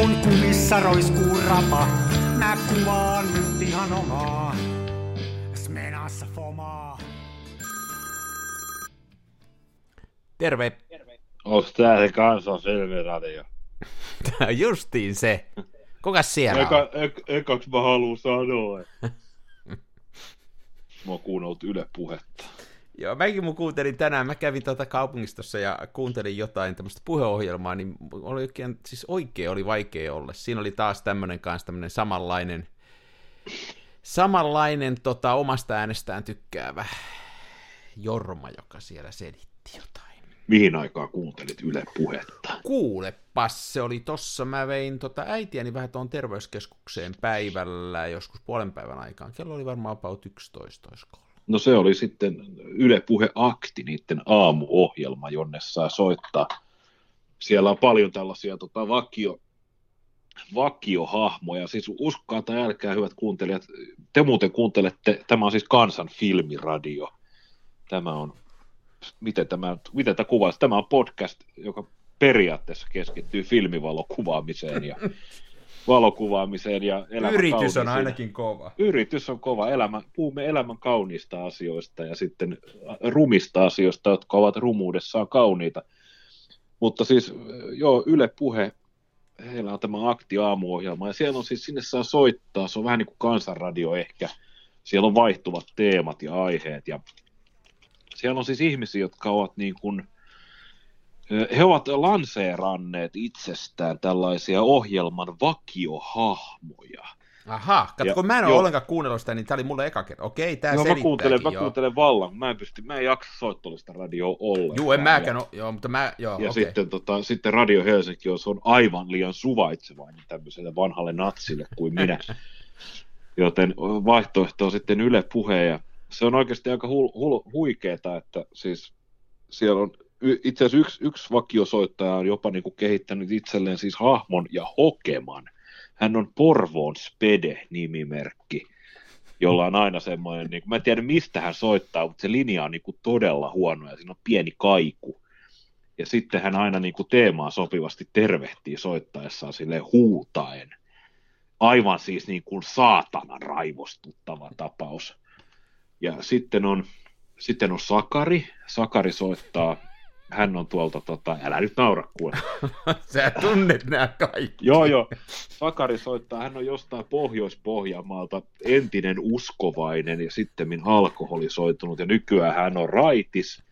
kun kumissa roiskuu rapa. Mä kuvaan nyt ihan omaa. Smenassa fomaa. Terve. Onks tää se kansan radio? Justiin se. Kukas siellä Eka, on? ek, ekaks mä haluun sanoa, mä oon kuunnellut Yle puhetta. Joo, mäkin mun kuuntelin tänään, mä kävin tuota kaupungistossa ja kuuntelin jotain tämmöistä puheohjelmaa, niin oli oikein, siis oikein oli vaikea olla. Siinä oli taas tämmöinen kanssa tämmöinen samanlainen, samanlainen tota, omasta äänestään tykkäävä Jorma, joka siellä selitti jotain. Mihin aikaan kuuntelit Yle puhetta? Kuulepas, se oli tossa, mä vein tota äitiäni vähän tuon terveyskeskukseen päivällä, joskus puolen päivän aikaan. Kello oli varmaan about 11, olisiko. No se oli sitten Yle Puhe Akti, niiden aamuohjelma, jonne saa soittaa. Siellä on paljon tällaisia tota, vakio, vakiohahmoja. Siis uskokaa tai älkää, hyvät kuuntelijat. Te muuten kuuntelette, tämä on siis Kansan filmiradio. Tämä on, miten tämä, miten tämä kuvaisi? Tämä on podcast, joka periaatteessa keskittyy filmivalokuvaamiseen ja valokuvaamiseen ja elämän Yritys on kauniisiin- ainakin kova. yritys on kova. Elämä, puhumme elämän kauniista asioista ja sitten rumista asioista, jotka ovat rumuudessaan kauniita. Mutta siis, joo, Yle Puhe, heillä on tämä akti aamuohjelma ja siellä on siis, sinne saa soittaa, se on vähän niin kuin kansanradio ehkä. Siellä on vaihtuvat teemat ja aiheet ja siellä on siis ihmisiä, jotka ovat niin kuin, he ovat lanseeranneet itsestään tällaisia ohjelman vakiohahmoja. Aha, kato, Ja- kun mä en ole joo. ollenkaan kuunnellut sitä, niin tää oli mulle eka kerta. Okei, tää No mä kuuntelen, mä selittääkin, joo. kuuntelen vallan, mä en pysty, mä en jaksa soittollista radioa ollenkaan. Juu, en mäkään, Ja, no, joo, mutta mä, joo, ja okei. sitten, tota, sitten Radio Helsinki on, se on aivan liian suvaitsevainen tämmöiselle vanhalle natsille kuin minä. Joten vaihtoehto on sitten Yle Puhe ja se on oikeasti aika hul, hul, huikeeta, että siis siellä on itse asiassa yksi, yksi vakiosoittaja on jopa niin kuin kehittänyt itselleen siis hahmon ja hokeman. Hän on Porvoon Spede-nimimerkki, jolla on aina semmoinen, niin kuin, mä en tiedä mistä hän soittaa, mutta se linja on niin kuin todella huono ja siinä on pieni kaiku. Ja sitten hän aina niin kuin teemaa sopivasti tervehtii soittaessaan sille huutaen. Aivan siis niin kuin saatanan raivostuttava tapaus. Ja sitten on, sitten on Sakari. Sakari soittaa, hän on tuolta, tota, älä nyt naura kuule. Sä tunnet nämä kaikki. Joo, joo. Sakari soittaa, hän on jostain Pohjois-Pohjanmaalta entinen uskovainen ja sitten alkoholisoitunut ja nykyään hän on raitis.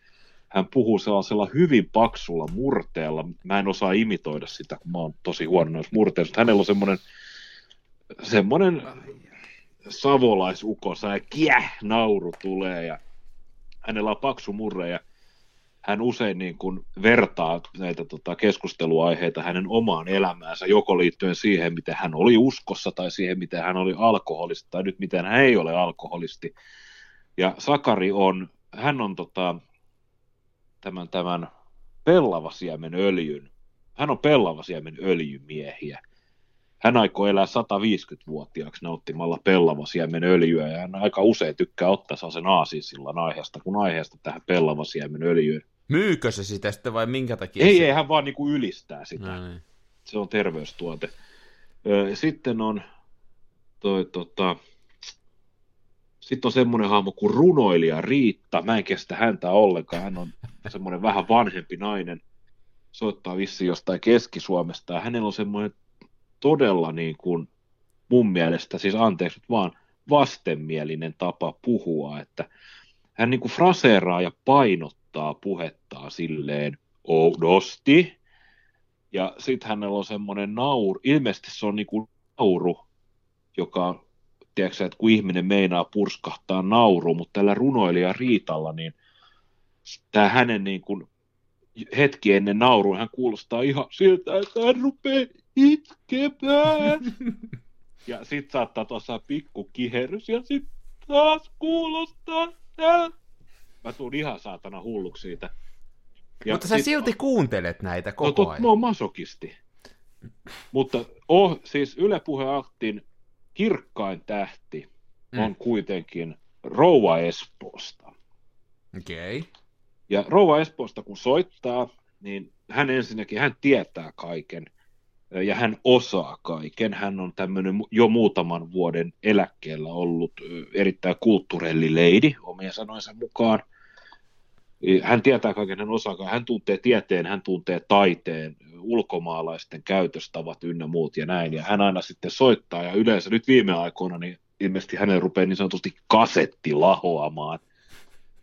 Hän puhuu sellaisella hyvin paksulla murteella. Mä en osaa imitoida sitä, kun mä oon tosi huono noissa murteissa. Hänellä on semmoinen, semmoinen savolaisuko, ja kiäh, nauru tulee ja hänellä on paksu murre ja hän usein niin kuin vertaa näitä tota, keskusteluaiheita hänen omaan elämäänsä, joko liittyen siihen, miten hän oli uskossa, tai siihen, miten hän oli alkoholisti, tai nyt miten hän ei ole alkoholisti. Ja Sakari on, hän on tota, tämän, tämän pellavasiemen öljyn, hän on pellavasiemen öljymiehiä. Hän aikoo elää 150-vuotiaaksi nauttimalla pellavasiemen öljyä, ja hän aika usein tykkää ottaa sen aasinsillan aiheesta, kun aiheesta tähän pellavasiemen öljyyn. Myykö se sitä sitten vai minkä takia? Ei, se... ei, hän vaan niin kuin ylistää sitä. No, niin. Se on terveystuote. Sitten on toi, tota, sitten on semmoinen hahmo kuin runoilija Riitta. Mä en kestä häntä ollenkaan. Hän on semmoinen vähän vanhempi nainen. Soittaa vissi jostain Keski-Suomesta. Ja hänellä on semmoinen todella niin kuin mun mielestä, siis anteeksi vaan, vastenmielinen tapa puhua, että hän niin kuin fraseeraa ja painottaa puhettaan silleen oudosti, ja sitten hänellä on semmoinen nauru, ilmeisesti se on niin kuin nauru, joka, tiedätkö, että kun ihminen meinaa purskahtaa nauru, mutta tällä runoilija Riitalla, niin tämä hänen niin kuin hetki ennen naurua, hän kuulostaa ihan siltä, että hän rupeaa itkemään. ja sitten saattaa tuossa pikku kiherrys ja sitten taas kuulostaa tältä. Mä tuun ihan saatana hulluksi siitä. Ja Mutta sä sit- silti kuuntelet näitä No, koko tot, ajan. mä oon masokisti. Mutta oh, siis Yle Puhe Aktin kirkkain tähti Mm. on kuitenkin Rouva Espoosta. Okei. Okay. Ja Rouva Espoosta kun soittaa, niin hän ensinnäkin, hän tietää kaiken. Ja hän osaa kaiken. Hän on tämmöinen jo muutaman vuoden eläkkeellä ollut erittäin kulttuurellileidi omien sanoinsa mukaan. Hän tietää kaiken, hän osaa Hän tuntee tieteen, hän tuntee taiteen, ulkomaalaisten käytöstavat ynnä muut ja näin. Ja hän aina sitten soittaa ja yleensä nyt viime aikoina niin ilmeisesti hänen rupeaa niin sanotusti kasetti lahoamaan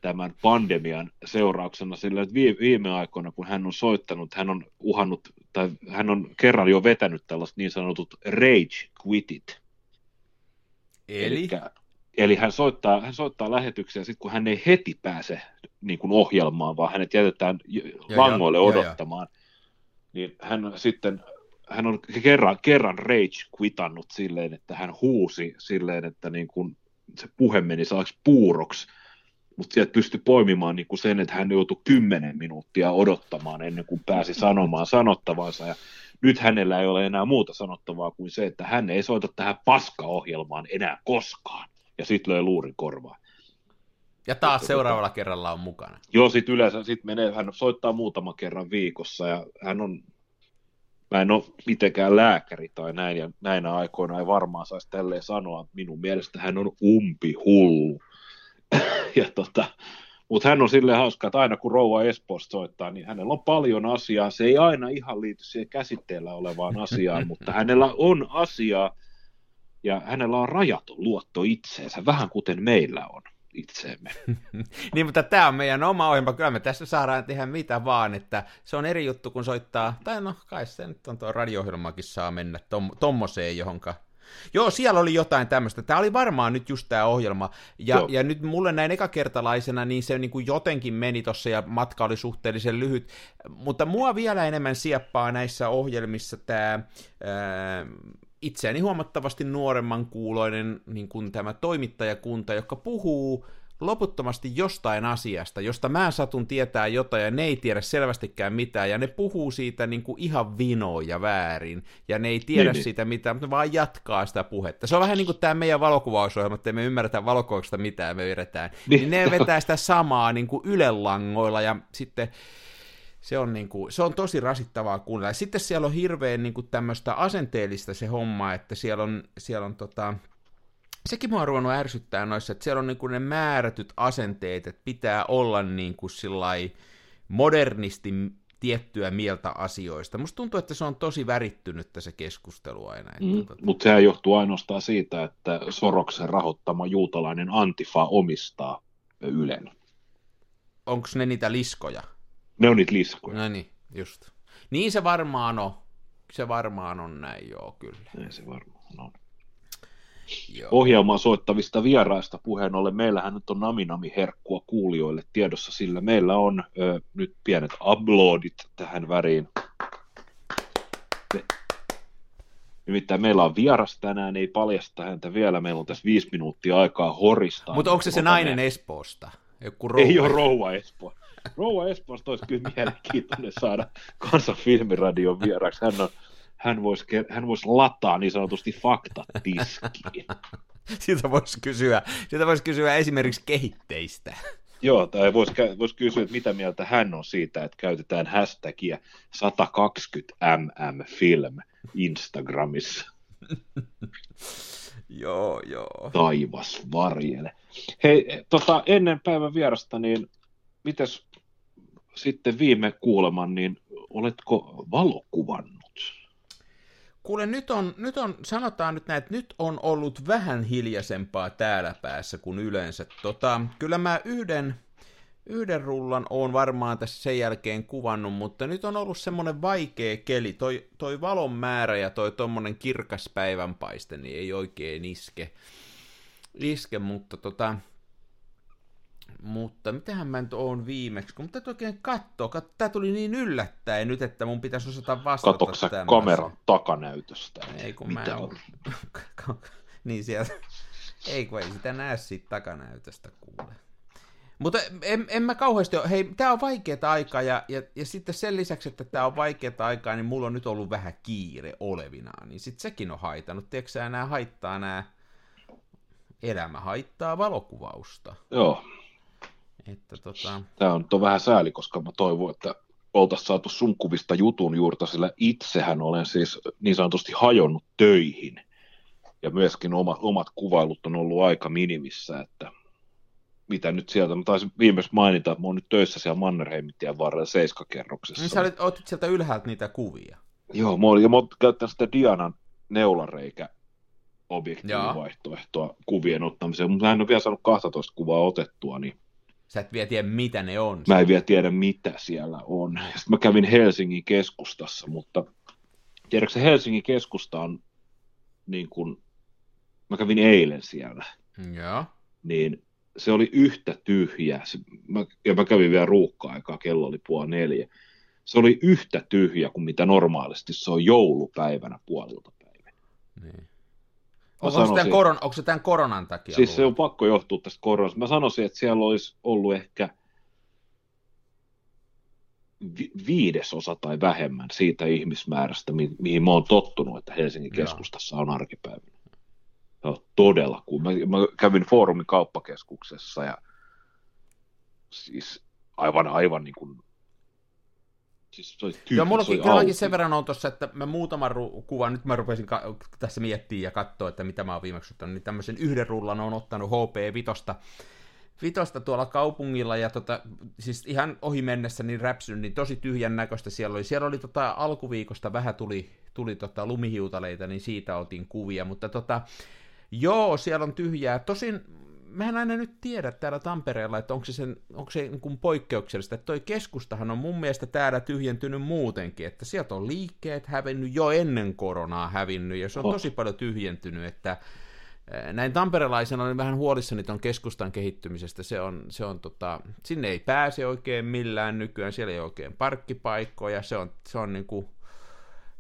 tämän pandemian seurauksena, sillä että viime aikoina, kun hän on soittanut, hän on uhannut, tai hän on kerran jo vetänyt tällaiset niin sanotut rage quitit. Eli? Elikkä, eli hän soittaa, hän soittaa lähetyksiä sitten, kun hän ei heti pääse niin kuin ohjelmaan, vaan hänet jätetään ja, langoille ja, odottamaan. Ja, ja. Niin hän sitten hän on kerran, kerran rage quitannut silleen, että hän huusi silleen, että niin kuin se puhe meni saaksi puuroksi, mutta sieltä pystyi poimimaan niin kuin sen, että hän joutui kymmenen minuuttia odottamaan ennen kuin pääsi sanomaan sanottavansa. Ja nyt hänellä ei ole enää muuta sanottavaa kuin se, että hän ei soita tähän paskaohjelmaan enää koskaan. Ja sitten löi luurin korvaan. Ja taas että, seuraavalla kerralla on mukana. Joo, sitten yleensä sit menee, hän soittaa muutama kerran viikossa ja hän on mä en ole mitenkään lääkäri tai näin, ja näinä aikoina ei varmaan saisi tälleen sanoa. Minun mielestä hän on umpi hullu. Ja tota, mutta hän on silleen hauska, että aina kun Rouva Espoosta soittaa, niin hänellä on paljon asiaa. Se ei aina ihan liity siihen käsitteellä olevaan asiaan, mutta hänellä on asiaa ja hänellä on rajaton luotto itseensä, vähän kuten meillä on itseemme. niin, mutta tämä on meidän oma ohjelma. Kyllä me tässä saadaan tehdä mitä vaan, että se on eri juttu, kun soittaa, tai no kai se nyt on tuo radio saa mennä tom, tommoseen johonka Joo, siellä oli jotain tämmöistä. Tämä oli varmaan nyt just tämä ohjelma. Ja, ja nyt mulle näin ekakertalaisena, niin se niin kuin jotenkin meni tossa ja matka oli suhteellisen lyhyt. Mutta mua vielä enemmän sieppaa näissä ohjelmissa tämä ää, itseäni huomattavasti nuoremman kuuloinen niin kuin tämä toimittajakunta, joka puhuu loputtomasti jostain asiasta, josta mä satun tietää jotain ja ne ei tiedä selvästikään mitään, ja ne puhuu siitä niin kuin ihan vinoja väärin, ja ne ei tiedä niin, niin. siitä mitään, mutta ne vaan jatkaa sitä puhetta. Se on vähän niin kuin tämä meidän valokuvausohjelma, että me ymmärretään valokuvauksesta mitään, me vedetään. Niin. niin ne vetää sitä samaa niin kuin ylelangoilla, ja sitten se on, niin kuin, se on tosi rasittavaa kuunnella. Sitten siellä on hirveän niin kuin tämmöistä asenteellista se homma, että siellä on, siellä on tota, sekin mua on ruvennut ärsyttää noissa, että siellä on niin kuin ne määrätyt asenteet, että pitää olla niin kuin modernisti tiettyä mieltä asioista. Musta tuntuu, että se on tosi värittynyt se keskustelu aina. Mm, tota... Mutta sehän johtuu ainoastaan siitä, että Soroksen rahoittama juutalainen Antifa omistaa Ylen. Onko ne niitä liskoja? Ne on niitä liskoja. No niin, just. Niin se varmaan on. Se varmaan on näin, joo, kyllä. Näin se varmaan on. Joo. Ohjelmaa soittavista vieraista puheen ollen, meillähän nyt on naminami herkkua kuulijoille tiedossa, sillä meillä on ö, nyt pienet uploadit tähän väriin. Nimittäin meillä on vieras tänään, ei paljasta häntä vielä, meillä on tässä viisi minuuttia aikaa horistaa. Mutta onko se se nainen Espoosta? Joku rouva. Ei ole rouva Espoo. Rouva Espoosta olisi kyllä mielenkiintoinen saada kansan filmiradion vieraksi. Hän, on, hän, voisi, hän voisi lataa niin sanotusti faktat tiskiin. Siitä voisi kysyä, siitä voisi kysyä esimerkiksi kehitteistä. Joo, tai voisi, voisi kysyä, että mitä mieltä hän on siitä, että käytetään hashtagia 120mm film Instagramissa. joo, joo. Taivas varjele. Hei, tota, ennen päivän vierasta, niin mites sitten viime kuuleman, niin oletko valokuvannut? Kuule, nyt on, nyt on, sanotaan nyt näin, että nyt on ollut vähän hiljaisempaa täällä päässä kuin yleensä. Tota, kyllä mä yhden, yhden rullan on varmaan tässä sen jälkeen kuvannut, mutta nyt on ollut semmoinen vaikea keli. Toi, toi valon määrä ja toi tommonen kirkas päivänpaiste, niin ei oikein iske. iske mutta tota, mutta mitähän mä nyt oon viimeksi, kun täytyy oikein katsoa. Tämä tuli niin yllättäen nyt, että mun pitäisi osata vastata Katoksa kameran takanäytöstä? Ei kun Mitä mä on? niin sieltä. Ei kun ei sitä näe siitä takanäytöstä kuule. Mutta en, en mä kauheasti ole, hei, tää on vaikeaa aikaa ja, ja, ja sitten sen lisäksi, että tää on vaikeaa aikaa, niin mulla on nyt ollut vähän kiire olevinaan, niin sitten sekin on haitannut. Tiedätkö sä, nämä haittaa nämä, elämä haittaa valokuvausta. Joo, että tota... Tämä on, on vähän sääli, koska mä toivon, että oltaisiin saatu sun kuvista jutun juurta, sillä itsehän olen siis niin sanotusti hajonnut töihin. Ja myöskin omat, omat kuvailut on ollut aika minimissä, että mitä nyt sieltä, mä taisin viimeksi mainita, että mä oon nyt töissä siellä Mannerheimintien varrella seiskakerroksessa. Niin sä olit, otit sieltä ylhäältä niitä kuvia. Joo, mä olin, ja mä oon käyttänyt sitä Dianan neulareikä objektiivivaihtoehtoa kuvien ottamiseen, mutta mä en ole vielä saanut 12 kuvaa otettua, niin Sä et vielä tiedä, mitä ne on. mä en vielä tiedä, mitä siellä on. Sitten mä kävin Helsingin keskustassa, mutta tiedätkö se Helsingin keskusta on niin kuin, mä kävin eilen siellä, Joo. niin se oli yhtä tyhjä, se, mä, ja mä kävin vielä ruuhka-aikaa, kello oli puoli neljä, se oli yhtä tyhjä kuin mitä normaalisti se on joulupäivänä puolilta päivänä. Niin. Onko, se tämän koron, onko se tämän koronan takia? Siis se on pakko johtua tästä koronasta. Mä sanoisin, että siellä olisi ollut ehkä vi- viidesosa tai vähemmän siitä ihmismäärästä, mi- mihin mä oon tottunut, että Helsingin Joo. keskustassa on arkipäivänä. Se on todella cool. Mä, mä kävin foorumin kauppakeskuksessa ja siis aivan, aivan niin kuin, siis se oli tyhjä, Joo, mulla se oli onkin kyllä mäkin auki. sen verran on tossa, että mä muutaman ru- kuvan, nyt mä rupesin ka- tässä miettimään ja katsoa, että mitä mä oon viimeksi ottanut, niin tämmöisen yhden rullan on ottanut HP Vitosta, Vitosta tuolla kaupungilla ja tota, siis ihan ohi mennessä niin räpsyn, niin tosi tyhjän näköistä siellä oli. Siellä oli tota, alkuviikosta vähän tuli, tuli tota, lumihiutaleita, niin siitä otin kuvia, mutta tota, joo, siellä on tyhjää. Tosin mä en aina nyt tiedä täällä Tampereella, että onko se, sen, onko se niin kuin poikkeuksellista, että toi keskustahan on mun mielestä täällä tyhjentynyt muutenkin, että sieltä on liikkeet hävinnyt jo ennen koronaa hävinnyt, ja se on Oh. tosi paljon tyhjentynyt, että eh, näin tamperelaisena olen vähän huolissani ton keskustan kehittymisestä, se on, se on tota, sinne ei pääse oikein millään nykyään, siellä ei oikein parkkipaikkoja, se on, se on niinku,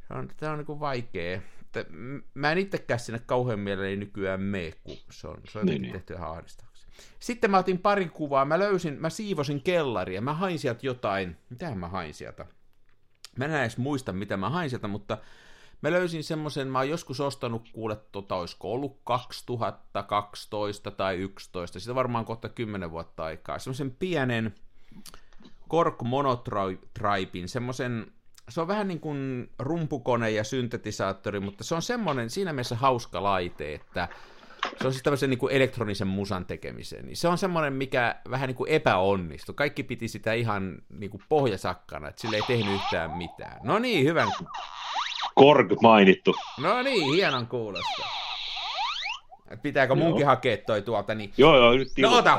se on, tämä on niinku vaikea. Että Mä en itsekään sinne kauhean mielelläni nykyään mene, kun se on, se on Niin, niin. tehty ihan ahdistavaksi. Sitten mä otin pari kuvaa, mä löysin, mä siivosin kellaria, mä hain sieltä jotain, mitähän mä hain sieltä? Mä en edes muista, mitä mä hain sieltä, mutta mä löysin semmoisen, mä oon joskus ostanut, kuule, tota, olisiko ollut 2012 tai 11, sitä varmaan kohta 10 vuotta aikaa, semmoisen pienen Kork Monotripin, semmoisen, se on vähän niin kuin rumpukone ja syntetisaattori, mutta se on semmoinen siinä mielessä hauska laite, että se on siis tämmöisen niin kuin elektronisen musan tekemiseen. Niin se on semmoinen, mikä vähän niin kuin epäonnistui. Kaikki piti sitä ihan niin kuin pohjasakkana, että sille ei tehnyt yhtään mitään. No niin, hyvän. Korg mainittu. No niin, hienon kuulosta. Pitääkö munkin Joo. hakea toi tuolta, niin Joo, joo, nyt No ota.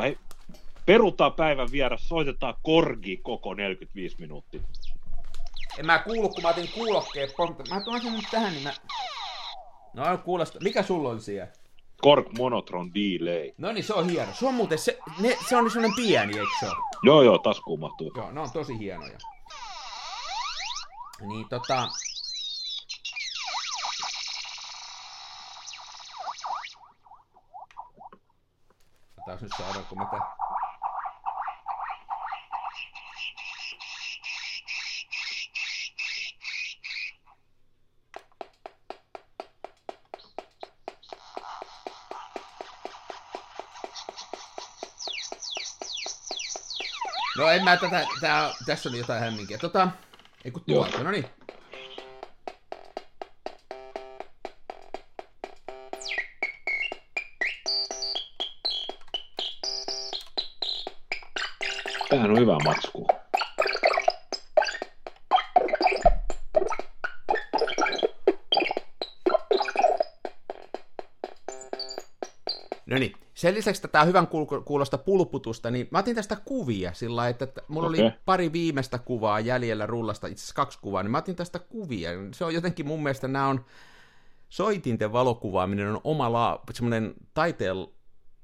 Perutaan päivän vieras, soitetaan Korgi koko 45 minuuttia. En mä kuulu, kun mä otin kuulokkeen. pomp- Mä tuon sen nyt tähän, niin mä... No kuulosta. Mikä sulla on siellä? Korg Monotron Delay. No niin, se on hieno. Se on muuten, se, ne, se on semmoinen pieni, eikö se ole? Joo, joo, taskuun mahtuu. Joo, ne on tosi hienoja. Niin tota... Otas nyt saadaanko mä No en mä tätä, tää, tässä oli jotain hämminkiä. Tota, ei kun Joo. tuolta, no niin. Tämähän on hyvä matsku. Sen lisäksi tätä hyvän kuul- kuulosta pulputusta, niin mä otin tästä kuvia sillä lailla, että mulla okay. oli pari viimeistä kuvaa jäljellä rullasta, itse asiassa kaksi kuvaa, niin mä otin tästä kuvia. Se on jotenkin mun mielestä nämä on, soitinten valokuvaaminen on oma la, semmoinen taiteen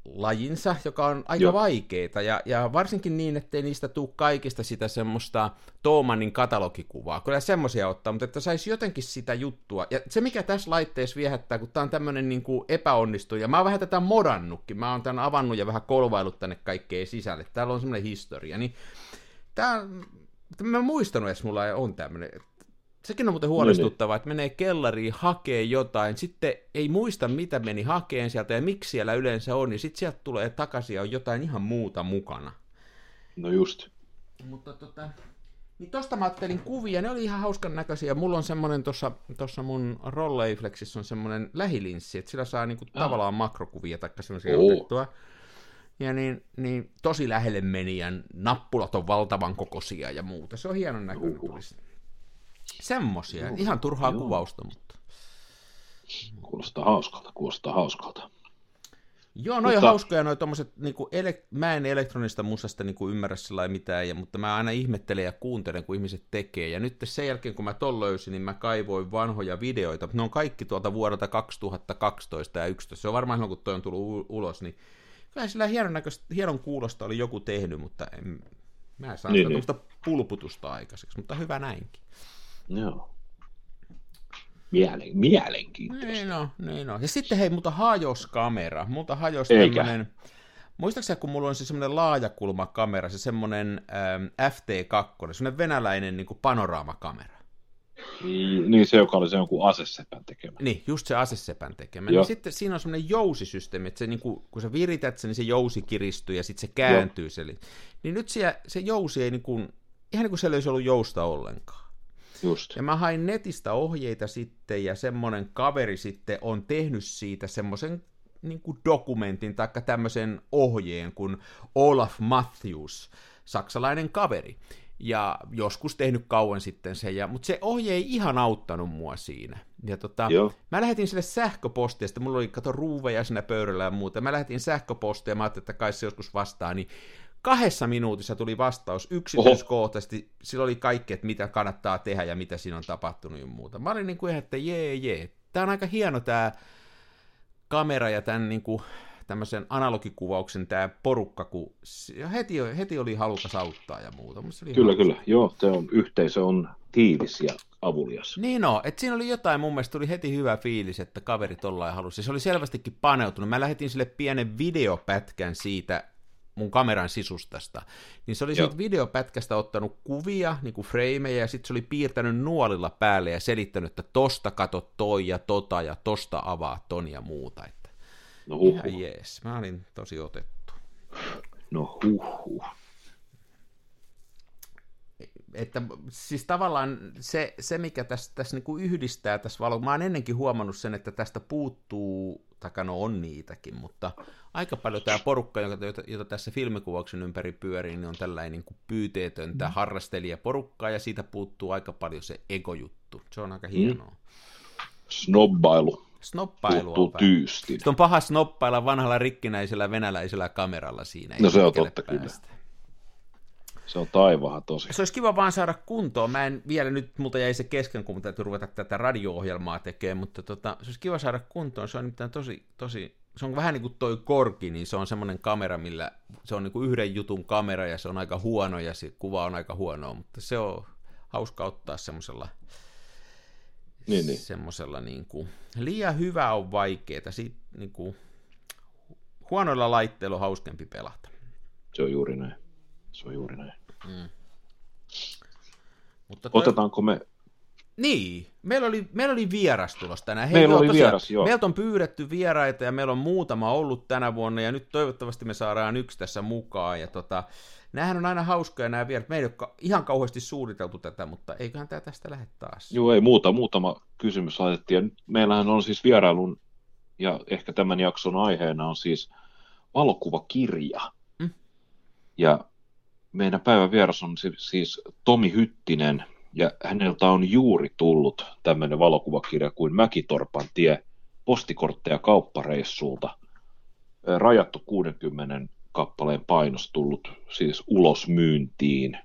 lajinsa, joka on aika Joo. vaikeeta, ja, ja varsinkin niin, ettei niistä tule kaikista sitä semmoista Toomanin katalogikuvaa. Kyllä semmoisia ottaa, mutta että saisi jotenkin sitä juttua. Ja se, mikä tässä laitteessa viehättää, kun tämä on tämmöinen niin kuin epäonnistuja, ja mä oon vähän tätä modannutkin, mä oon tämän avannut ja vähän kolvailut tänne kaikkeen sisälle. Täällä on semmoinen historia, niin tää, mä en muistanut edes, mulla on tämmöinen. Sekin on muuten huolestuttavaa, että menee kellariin, hakee jotain, sitten ei muista, mitä meni hakeen sieltä ja miksi siellä yleensä on, niin sitten sieltä tulee takaisin ja on jotain ihan muuta mukana. No just. Mutta tota, Niin tosta mä ajattelin kuvia, ne oli ihan hauskan näköisiä. Mulla on semmonen tuossa tossa mun Rolleiflexissä on semmonen lähilinssi, että sillä saa niinku Ah. tavallaan makrokuvia tai semmoisia Oo. otettua. Ja niin, niin, tosi lähelle meni ja nappulat on valtavan kokoisia ja muuta. Se on hienon näköinen. Uhu. tulisi. Semmosia, Joo, ihan turhaa joo. kuvausta, mutta... Kuulostaa hauskalta, kuulostaa hauskalta. Joo, no on Mutta- hauskoja noi tommoset, niinku ele- mä en elektronista musasta niinku ymmärrä sillä mitään, ja, mutta mä aina ihmettelen ja kuuntelen, kun ihmiset tekee. Ja nyt sen jälkeen, kun mä ton löysin, niin mä kaivoin vanhoja videoita. Ne on kaikki tuolta vuodelta 2012 ja 11. Se on varmaan silloin, kun toi on tullut ulos, niin kyllä sillä hienon, näköistä, hienon kuulosta oli joku tehnyt, mutta en, mä en saa Niin, sitä niin. pulputusta aikaiseksi, mutta hyvä näinkin. Joo. Mielen, mielenkiintoista. Niin no, niin no. Ja sitten hei, multa hajos kamera. Multa hajos Eikä. tämmönen... Muistaakseni, kun mulla on se semmoinen laajakulmakamera, se semmoinen ähm, FT2, semmoinen venäläinen niin panoramakamera. Mm, Niin se, joka oli se jonkun asesepän tekemä. Niin, just se asesepän tekemä. Joo. Niin sitten siinä on semmoinen jousisysteemi, että se, niin kuin, kun sä virität sen, niin se jousi kiristyy ja sitten se kääntyy. Se, niin nyt se, se jousi ei niin kuin, ihan niin kuin siellä ei olisi ollut jousta ollenkaan. Just. Ja mä hain netistä ohjeita sitten, ja semmonen kaveri sitten on tehnyt siitä semmoisen niin kuin dokumentin tai tämmöisen ohjeen kuin Olaf Matthews, saksalainen kaveri. Ja joskus tehnyt kauan sitten sen, ja, mutta se ohje ei ihan auttanut mua siinä. Ja tota, Joo. mä lähetin sille sähköpostia, sitten mulla oli kato ruuveja siinä pöydällä ja muuta. Mä lähetin sähköpostia mä ajattelin, että kai se joskus vastaa, niin kahdessa minuutissa tuli vastaus yksityiskohtaisesti. Sillä oli kaikki, että mitä kannattaa tehdä ja mitä siinä on tapahtunut ja muuta. Mä olin niin kuin ihan, että jee, jee. Tää on aika hieno tää kamera ja tämän niin kuin, tämmöisen analogikuvauksen tämä porukka, kun heti, heti oli halukas auttaa ja muuta. Oli Kyllä, hauska. kyllä. Joo, se on, yhteisö on tiivis ja avulias. Niin no, että siinä oli jotain, mun mielestä tuli heti hyvä fiilis, että kaveri tollain halusi. Se oli selvästikin paneutunut. Mä lähetin sille pienen videopätkän siitä mun kameran sisustasta. Niin se oli Joo. siitä videopätkästä ottanut kuvia, niin kuin freimejä, ja sitten se oli piirtänyt nuolilla päälle ja selittänyt, että tosta kato toi ja tota ja tosta avaa ton ja muuta. Että No huh, ihan jees, mä olin tosi otettu. no huh, huh. että siis tavallaan se, se mikä tässä, tässä niin kuin yhdistää tässä valo, mä oon ennenkin huomannut sen, että tästä puuttuu, tai no on niitäkin, mutta aika paljon tämä porukka, jota, jota, jota tässä filmikuvauksen ympäri pyörii, niin on tällainen niin kuin pyyteetöntä harrastelijaporukkaa, ja siitä puuttuu aika paljon se egojuttu. Se on aika hienoa. Snobbailu Snoppailua puuttuu on tyystin. Sitten on paha snoppailla vanhalla rikkinäisellä venäläisellä kameralla siinä. No se on totta kyllä. Se on taivaha tosi. Se olisi kiva vaan saada kuntoon. Mä en vielä nyt, multa jäi se kesken, kun täytyy ruveta tätä radio-ohjelmaa tekemään, mutta tota, se olisi kiva saada kuntoon. Se on nimittäin tosi, tosi, se on vähän niin kuin toi korki, niin se on semmoinen kamera, millä se on niin kuin yhden jutun kamera ja se on aika huono ja se kuva on aika huonoa, mutta se on hauska ottaa semmoisella Niin, niin. semmoisella niin kuin, liian hyvä on vaikeeta, Siit, niin kuin, huonoilla laitteilla on hauskempi pelata. Se on juuri näin. Se on juuri näin. Mutta toi- Otetaanko me... Niin, meillä oli, meillä oli vieras tulos tänään. Hei, Meillä oli tosiaan, vieras, joo. Meiltä on pyydetty vieraita ja meillä on muutama ollut tänä vuonna ja nyt toivottavasti me saadaan yksi tässä mukaan. Ja tota, näähän on aina hauskoja nämä vierat. Me ei ole ihan kauheasti suunniteltu tätä, mutta eiköhän tämä tästä lähde taas. Joo, ei muuta, muutama kysymys laitettiin. Ja nyt meillähän on siis vierailun, ja ehkä tämän jakson aiheena on siis valokuvakirja. Mm. Ja meidän päivän vieras on si- siis Tomi Hyttinen, ja häneltä on juuri tullut tämmöinen valokuvakirja kuin Mäkitorpan tie postikortteja kauppareissulta. Rajattu 60 kappaleen painos tullut siis ulos myyntiin.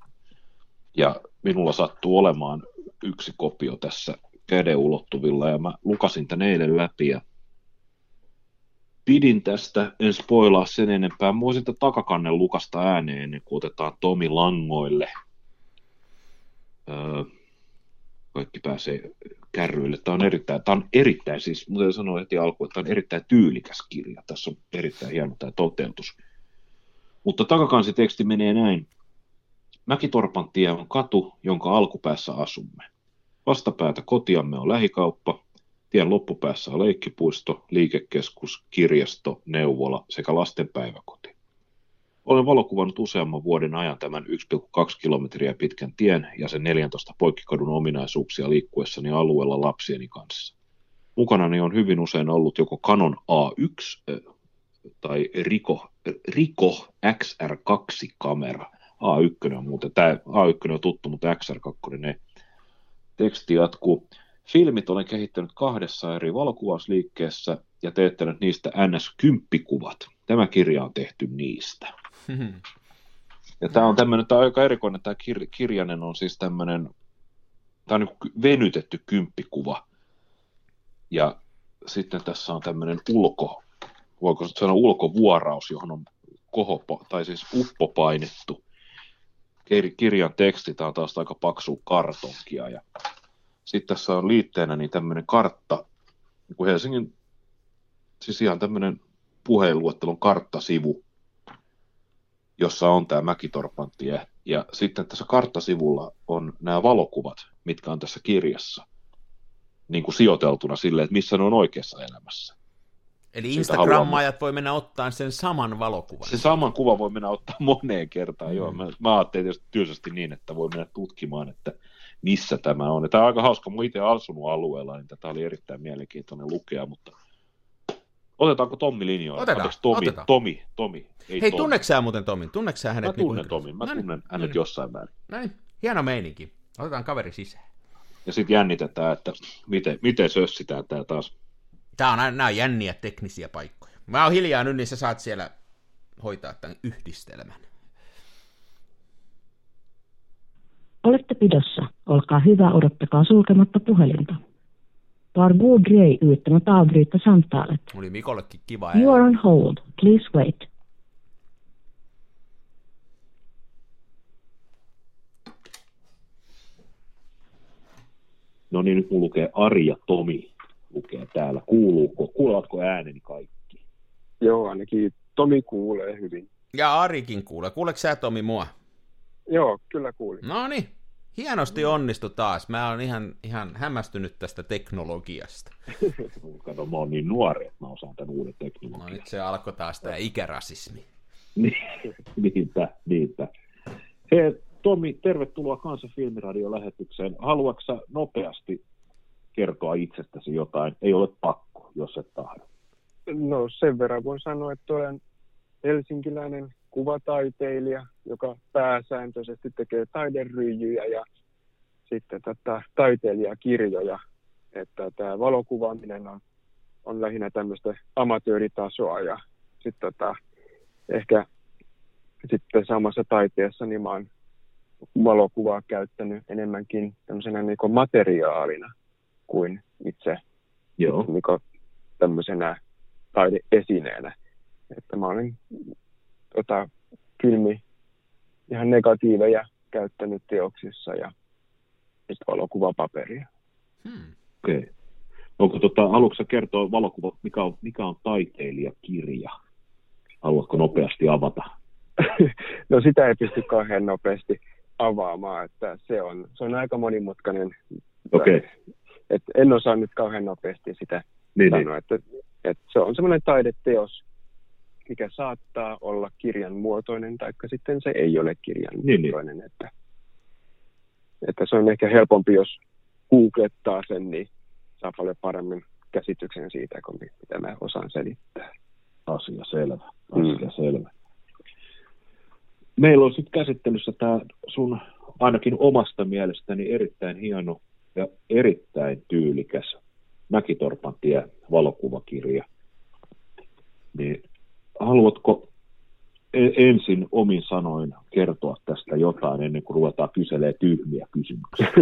Ja minulla sattuu olemaan yksi kopio tässä käden ulottuvilla ja mä lukasin tän eilen läpi ja pidin tästä, en spoilaa sen enempää. Mä voisin takakannen lukasta ääneen ennen kuin otetaan Tomi langoille. Öö, kaikki pääsee kärryille. Tämä on erittäin, tämä on erittäin siis, muuten sanoa heti alkuun, että tämä on erittäin tyylikäs kirja. Tässä on erittäin hieno tämä toteutus. Mutta takakansiteksti menee näin. Mäkitorpan tie on katu, jonka alkupäässä asumme. Vastapäätä kotiamme on lähikauppa, tien loppupäässä on leikkipuisto, liikekeskus, kirjasto, neuvola sekä lastenpäiväkoti. Olen valokuvannut useamman vuoden ajan tämän 1,2 kilometriä pitkän tien ja sen 14 poikkikadun ominaisuuksia liikkuessani alueella lapsieni kanssa. Mukanani on hyvin usein ollut joko Canon A1 tai Rico, Rico XR2-kamera. A1 on muuten, tämä A1 on tuttu, mutta XR2 ne teksti jatkuu. Filmit olen kehittänyt kahdessa eri valokuvausliikkeessä ja teettänyt niistä NS-kymppikuvat. Tämä kirja on tehty niistä. Ja tämä on tämmöinen, tämä on aika erikoinen, tämä kir, kirjanen on siis tämmöinen, tämä on niin venytetty kymppikuva. Ja sitten tässä on tämmöinen ulko, voiko sanoa ulkovuoraus, johon on koho, tai siis uppo painettu kirjan teksti, tämä on taas aika paksu kartonkia. Ja sitten tässä on liitteenä niin tämmöinen kartta, niin kuin Helsingin, siis ihan tämmöinen puheenluettelon karttasivu, jossa on tämä Mäkitorpantie. Ja sitten tässä karttasivulla on nämä valokuvat, mitkä on tässä kirjassa, niin kuin sijoiteltuna silleen, että missä ne on oikeassa elämässä. Eli Instagram-ajat voi mennä ottaa sen saman valokuvan. Se saman kuva voi mennä ottaa moneen kertaan, mm. joo. Mä, mä ajattelin tietysti tyysesti niin, että voi mennä tutkimaan, että missä tämä on. Ja tämä on aika hauska, mä itse asunut alueella, niin tätä oli erittäin mielenkiintoinen lukea, mutta otetaanko Tommi linjoille? Otetaan, Anteeksi, Tomi, otetaan. Tomi, Tomi. Ei Hei, tunneeko muuten Tomin? Tunneeko hänet? Mä tunnen niin Tomin, mä No niin, tunnen no hänet niin. jossain määrin. Näin, hieno meininki. Otetaan kaveri sisään. Ja sitten jännitetään, että miten, miten sössitään tämä taas. Tää on, nämä on jänniä teknisiä paikkoja. Mä oon hiljaa nyt, niin sä saat siellä hoitaa tämän yhdistelmän. Olette pidossa. Olkaa hyvä, odottakaa sulkematta puhelinta. Var god dröj utan att avbryta samtalet. Oli Mikollekin kiva You are on hold. Please wait. No niin, nyt mun lukee Arja Tomi lukee täällä. Kuuluuko, kuulevatko ääneni kaikki? Joo, ainakin Tomi kuulee hyvin. Ja Arikin kuulee. Kuuleeko sä Tomi mua? Joo, kyllä kuulin. No niin, hienosti onnistu taas. Mä oon ihan, ihan hämmästynyt tästä teknologiasta. Kato, mä oon niin nuori, että mä osaan tämän uuden No teknologian. nyt se alkoi taas tämä ikärasismi. Niin, niinpä, niinpä. Hei, Tomi, tervetuloa Kansan filmiradio-lähetykseen. Haluatko sä nopeasti kertoa itsestäsi jotain? Ei ole pakko, jos et tahdo. No sen verran voin sanoa, että olen helsinkiläinen kuvataiteilija, joka pääsääntöisesti tekee taideryijyjä ja sitten tätä taiteilijakirjoja. Että tämä valokuvaaminen on, on lähinnä tämmöistä amatööritasoa ja sitten tota, ehkä sitten samassa taiteessa niin mä oon valokuvaa käyttänyt enemmänkin tämmöisenä niin materiaalina kuin itse Joo. niin tämmöisenä taideesineenä. Että mä olen tota, filmi ihan negatiiveja käyttänyt teoksissa ja sitten valokuvapaperia. Hmm. Okei. Okay. Onko tota, haluatko sä kertoa valokuva, mikä on, mikä on taiteilijakirja? Haluatko nopeasti avata? no sitä ei pysty kauhean nopeasti avaamaan, että se on, se on aika monimutkainen. Okei, okay. Et en osaa nyt kauhean nopeasti sitä niin, niin. sanoa, että, että se on semmoinen taideteos, mikä saattaa olla kirjan muotoinen, tai sitten se ei ole kirjan Niin, niin. muotoinen. Että, että se on ehkä helpompi, jos googlettaa sen, niin saa paljon paremmin käsityksen siitä, kuin mitä mä osaan selittää. Asia selvä. Asia mm. selvä. Meillä on sitten käsittelyssä tämä sun ainakin omasta mielestäni erittäin hieno ja erittäin tyylikäs Mäkitorpan tie valokuvakirja. Niin haluatko e- ensin omin sanoin kertoa tästä jotain ennen kuin ruvetaan kyselemään tyhmiä kysymyksiä?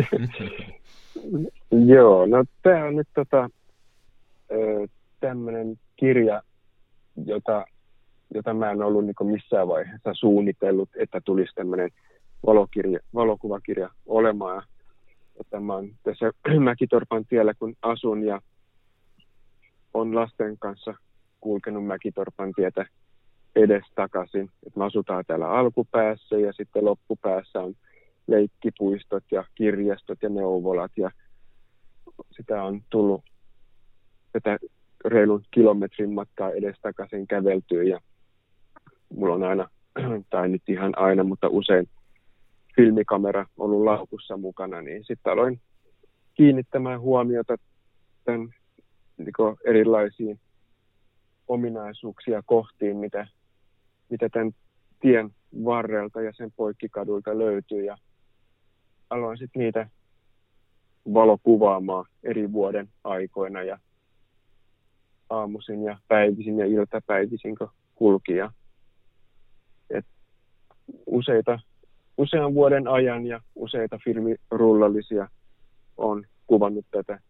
Joo, no tämä on nyt tota, tämmöinen kirja, jota, jota mä en ollut niin missään vaiheessa suunnitellut, että tulisi tämmöinen valokirja, valokuvakirja olemaan. Että mä oon tässä Mäkitorpan tiellä, kun asun ja on lasten kanssa kulkenut Mäkitorpan tietä edestakaisin. Et me asutaan täällä alkupäässä ja sitten loppupäässä on leikkipuistot ja kirjastot ja neuvolat ja sitä on tullut tätä reilun kilometrin matkaa edestakaisin käveltyä ja mulla on aina tai nyt ihan aina, mutta usein filmikamera ollut laukussa mukana, niin sitten aloin kiinnittämään huomiota tämän niin erilaisiin ominaisuuksia kohtiin, mitä, mitä tämän tien varrelta ja sen poikkikadulta löytyy. Ja aloin sitten niitä valokuvaamaan eri vuoden aikoina ja aamuisin ja päivisin ja iltapäivisin, kun kulki. Ja, et useita, usean vuoden ajan ja useita filmirullallisia on kuvannut tätä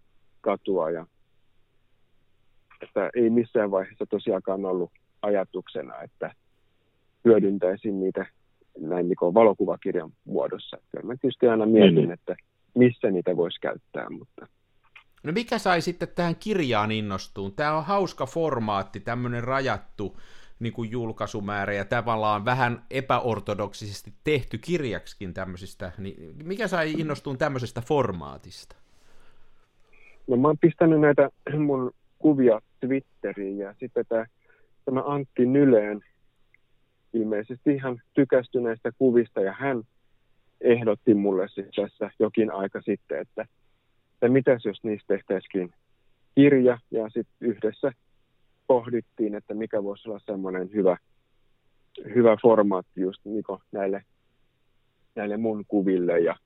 katua ja että ei missään vaiheessa tosiaankaan ollut ajatuksena, että hyödyntäisin niitä näin niin valokuvakirjan muodossa. Kyllä mä tietysti aina mietin, niin. että missä niitä voisi käyttää, mutta... No mikä sai sitten tähän kirjaan innostuun? Tämä on hauska formaatti, tämmöinen rajattu niin kuin julkaisumäärä ja tavallaan vähän epäortodoksisesti tehty kirjaksikin tämmöisistä. Niin mikä sai innostuun tämmöisestä formaatista? No mä oon pistänyt näitä mun kuvia Twitteriin ja sitten tämä, tämä Antti Nyleen ilmeisesti ihan tykästyi näistä kuvista ja hän ehdotti mulle siis tässä jokin aika sitten, että, että mitäs jos niistä tehtäisikin kirja ja sitten yhdessä pohdittiin, että mikä voisi olla semmoinen hyvä, hyvä formaatti just niin näille, näille mun kuville. Ja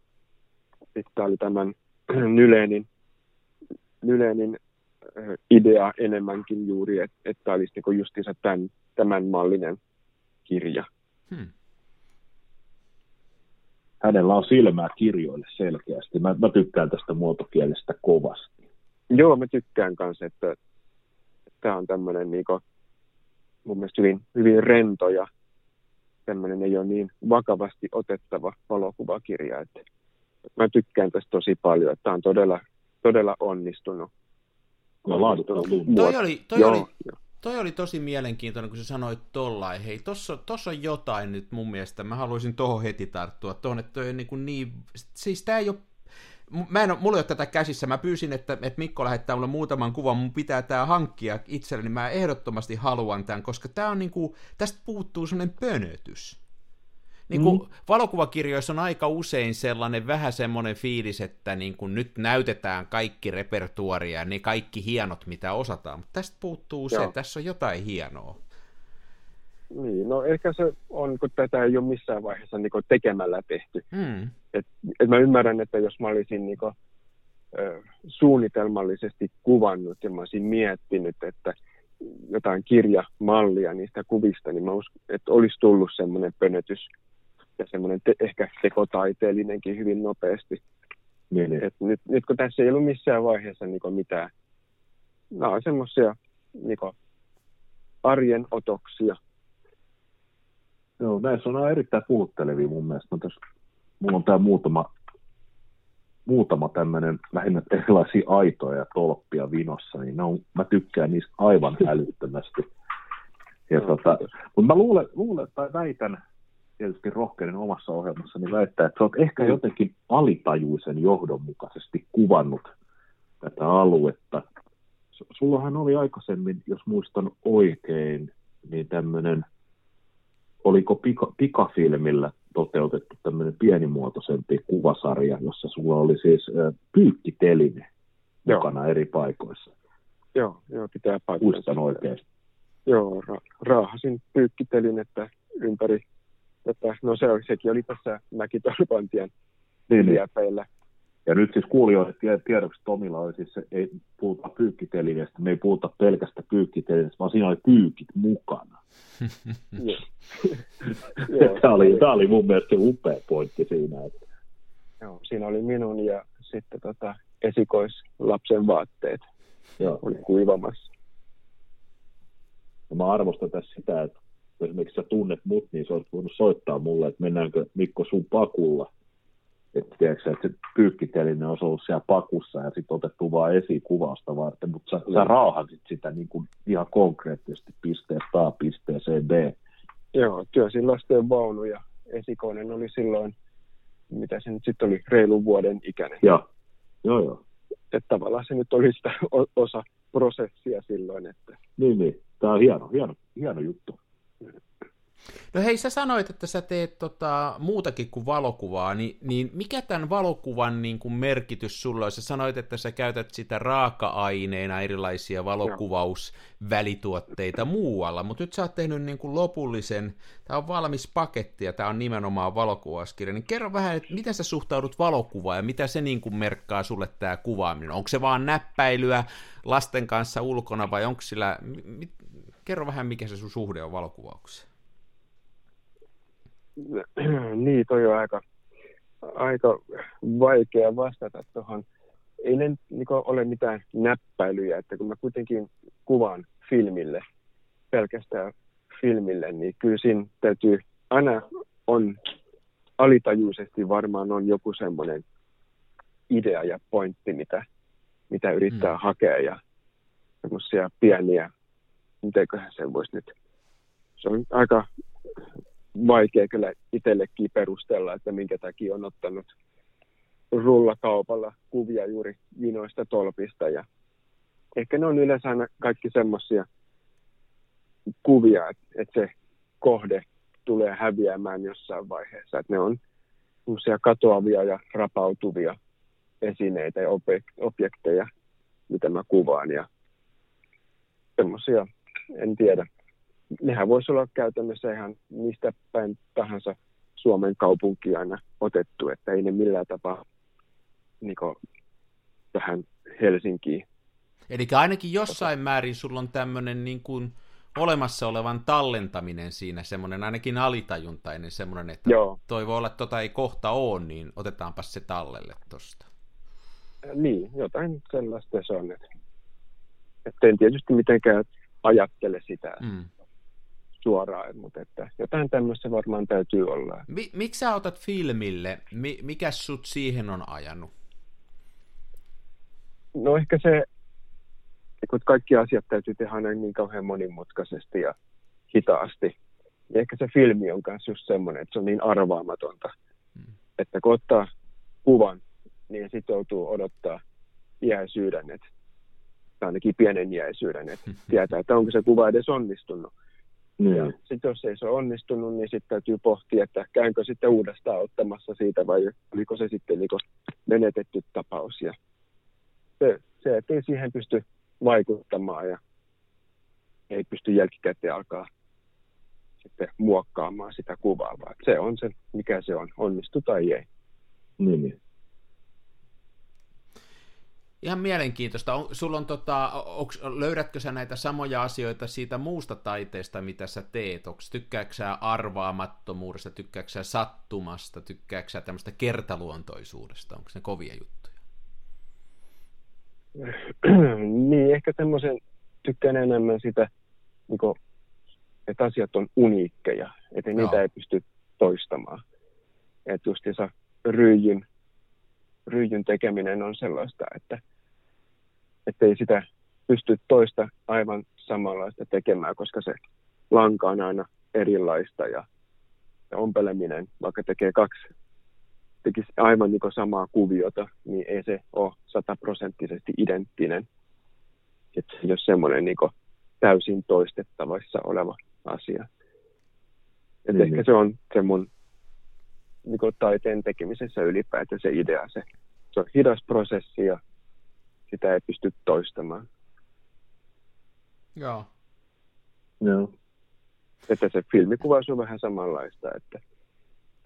sitten oli tämän Nylenin, Nylenin idea enemmänkin juuri, että, että olisi niin justiinsa tämän, tämän mallinen kirja. Hmm. Hänellä on silmää kirjoille selkeästi. Mä, mä tykkään tästä muotokielestä kovasti. Joo, mä tykkään kanssa, että, että tämä on tämmöinen niin mun mielestä hyvin, hyvin rento ja tämmöinen ei ole niin vakavasti otettava valokuvakirja. Että mä tykkään tästä tosi paljon, että tämä on todella, todella onnistunut No laadukkaan Toi oli, toi, joo, oli, joo. toi oli tosi mielenkiintoinen, kun sä sanoit tollain. Hei, tossa, tossa on jotain nyt mun mielestä. Mä haluaisin tohon heti tarttua. Tuohon, että toi on niin, kuin niin siis tää ei ole mä en mulla ei ole tätä käsissä, mä pyysin, että, että Mikko lähettää mulle muutaman kuvan, mun pitää tää hankkia itselleni, mä ehdottomasti haluan tämän, koska tää on niinku, tästä puuttuu sellainen pönötys. Niin kuin mm. valokuvakirjoissa on aika usein sellainen vähän semmoinen fiilis, että niin kuin nyt näytetään kaikki repertuaria ja ne kaikki hienot, mitä osataan, mutta tästä puuttuu Joo. se, että tässä on jotain hienoa. Niin, no ehkä se on, kun tätä ei ole missään vaiheessa niin tekemällä tehty. Mm. Et, et mä ymmärrän, että jos mä olisin niin kuin, ö, suunnitelmallisesti kuvannut ja mä olisin miettinyt, että jotain kirjamallia niistä kuvista, niin mä uskon, että olisi tullut semmoinen pönötys ja semmoinen te- ehkä tekotaiteellinenkin hyvin nopeasti. Niin. Et nyt, nyt kun tässä ei ollut missään vaiheessa niin mitään, nämä on semmoisia niin arjen otoksia. Joo, näissä on erittäin puhuttelevia mun mielestä. Tässä, mulla on tää muutama, muutama tämmöinen lähinnä erilaisia aitoja ja tolppia vinossa, niin ne on, mä tykkään niistä aivan älyttömästi. Ja no, tota, mutta mä luulen, luulen tai väitän, tietysti rohkeinen omassa ohjelmassani väittää, että sä oot ehkä jotenkin alitajuisen johdonmukaisesti kuvannut tätä aluetta. Sullahan oli aikaisemmin, jos muistan oikein, niin tämmöinen, oliko pika, pikafilmillä toteutettu tämmöinen pienimuotoisempi kuvasarja, jossa sulla oli siis äh, pyykkiteline joo. mukana eri paikoissa. Joo, joo pitää paikkaa. Muistan oikein. Joo, ra- raahasin pyykkitelinettä ympäri että, no se, sekin oli tässä Mäkitolpantien niin, niin. Ja nyt siis kuulijoille tiedoksi Tomilla oli siis, ei puhuta pyykkitelineestä, me ei puhuta pelkästä pyykkitelineestä, vaan siinä oli pyykit mukana. tämä, oli, tämä oli mun mielestä upea pointti siinä. Että... Joo, siinä oli minun ja sitten tota, esikoislapsen vaatteet Joo. oli kuivamassa. Ja mä arvostan tässä sitä, että esimerkiksi sä tunnet mut, niin sä olisit voinut soittaa mulle, että mennäänkö Mikko sun pakulla. Että, tiedätkö, että se pyykkiteline olisi ollut siellä pakussa ja sitten otettu vaan esikuvausta varten, mutta sä, sä raahasit sitä niin kuin ihan konkreettisesti pisteestä A pisteeseen B. Joo, työsin lasten vaunu ja esikoinen oli silloin, mitä se nyt sitten oli, reilun vuoden ikäinen. Joo, joo, joo. Että tavallaan se nyt oli sitä osa prosessia silloin. Että... Niin, niin. Tämä on hieno, hieno, hieno juttu. No hei, sä sanoit, että sä teet tota, muutakin kuin valokuvaa, niin, niin mikä tämän valokuvan niin kuin merkitys sulla on? Sä sanoit, että sä käytät sitä raaka-aineena erilaisia valokuvausvälituotteita muualla, mutta nyt sä oot tehnyt niin kuin lopullisen, tämä on valmis paketti ja tämä on nimenomaan valokuvauskirja, niin kerro vähän, että miten sä suhtaudut valokuvaan ja mitä se niin kuin merkkaa sulle tämä kuvaaminen? Onko se vaan näppäilyä lasten kanssa ulkona vai onko sillä, mit, kerro vähän mikä se sun suhde on valokuvaukseen? niin, toi on aika, aika vaikea vastata tuohon. Ei ne niin ole mitään näppäilyjä, että kun mä kuitenkin kuvaan filmille, pelkästään filmille, niin kyllä siinä täytyy, aina on alitajuisesti varmaan on joku semmoinen idea ja pointti, mitä, mitä yrittää mm. hakea ja semmoisia pieniä, mitenköhän sen voisi nyt, se on aika vaikea kyllä itsellekin perustella, että minkä takia on ottanut rullakaupalla kuvia juuri vinoista tolpista. Ja ehkä ne on yleensä aina kaikki semmoisia kuvia, että, että se kohde tulee häviämään jossain vaiheessa. Että ne on semmoisia katoavia ja rapautuvia esineitä ja objekteja, mitä mä kuvaan. Ja semmoisia, en tiedä, nehän voisi olla käytännössä ihan mistä päin tahansa Suomen kaupunki aina otettu, että ei ne millään tapaa niin tähän Helsinkiin. Eli ainakin jossain määrin sulla on tämmöinen niin kuin olemassa olevan tallentaminen siinä, semmoinen ainakin alitajuntainen semmoinen, että Joo. toi voi olla, että tota ei kohta ole, niin otetaanpa se tallelle tosta. Niin, jotain sellaista se on. Että en tietysti mitenkään ajattele sitä, mm suoraan, mutta että jotain tämmöistä varmaan täytyy olla. Mi- miksi sä otat filmille? Mi- mikä sut siihen on ajanut? No ehkä se, kun kaikki asiat täytyy tehdä aina niin kauhean monimutkaisesti ja hitaasti. Ja ehkä se filmi on myös just semmoinen, että se on niin arvaamatonta, hmm. että kun ottaa kuvan, niin sitoutuu odottaa iäisyyden, että, tai ainakin pienen iäisyyden, että tietää, että onko se kuva edes onnistunut. Mm. Ja sitten jos ei se ole onnistunut, niin sitten täytyy pohtia, että käynkö sitten uudestaan ottamassa siitä vai oliko se sitten niin menetetty tapaus. Ja se, se, että ei siihen pysty vaikuttamaan ja ei pysty jälkikäteen alkaa sitten muokkaamaan sitä kuvaa, vaan se on se, mikä se on, onnistu tai ei. Niin, niin. Ihan mielenkiintoista. On, sulla on tota, onks, löydätkö sä näitä samoja asioita siitä muusta taiteesta, mitä sä teet? Onko tykkääksä sä arvaamattomuudesta, tykkääksä sä sattumasta, tykkääksä sä tämmöistä kertaluontoisuudesta? Onko ne kovia juttuja? niin, ehkä semmoisen tykkään enemmän sitä, niin että asiat on uniikkeja, että niitä ei pysty toistamaan. Että justiinsa ryijyn ryijyn tekeminen on sellaista, että ei sitä pysty toista aivan samanlaista tekemään, koska se lanka on aina erilaista ja, ja ompeleminen, vaikka tekee kaksi, tekisi aivan niin samaa kuviota, niin ei se ole sataprosenttisesti identtinen. Että se ei ole semmoinen niin täysin toistettavissa oleva asia. Et mm-hmm. Ehkä se on se mun niin taiteen tekemisessä ylipäätään se idea. Se, se on hidas prosessi ja sitä ei pysty toistamaan. Joo. Joo. Että se filmikuvaus on vähän samanlaista, että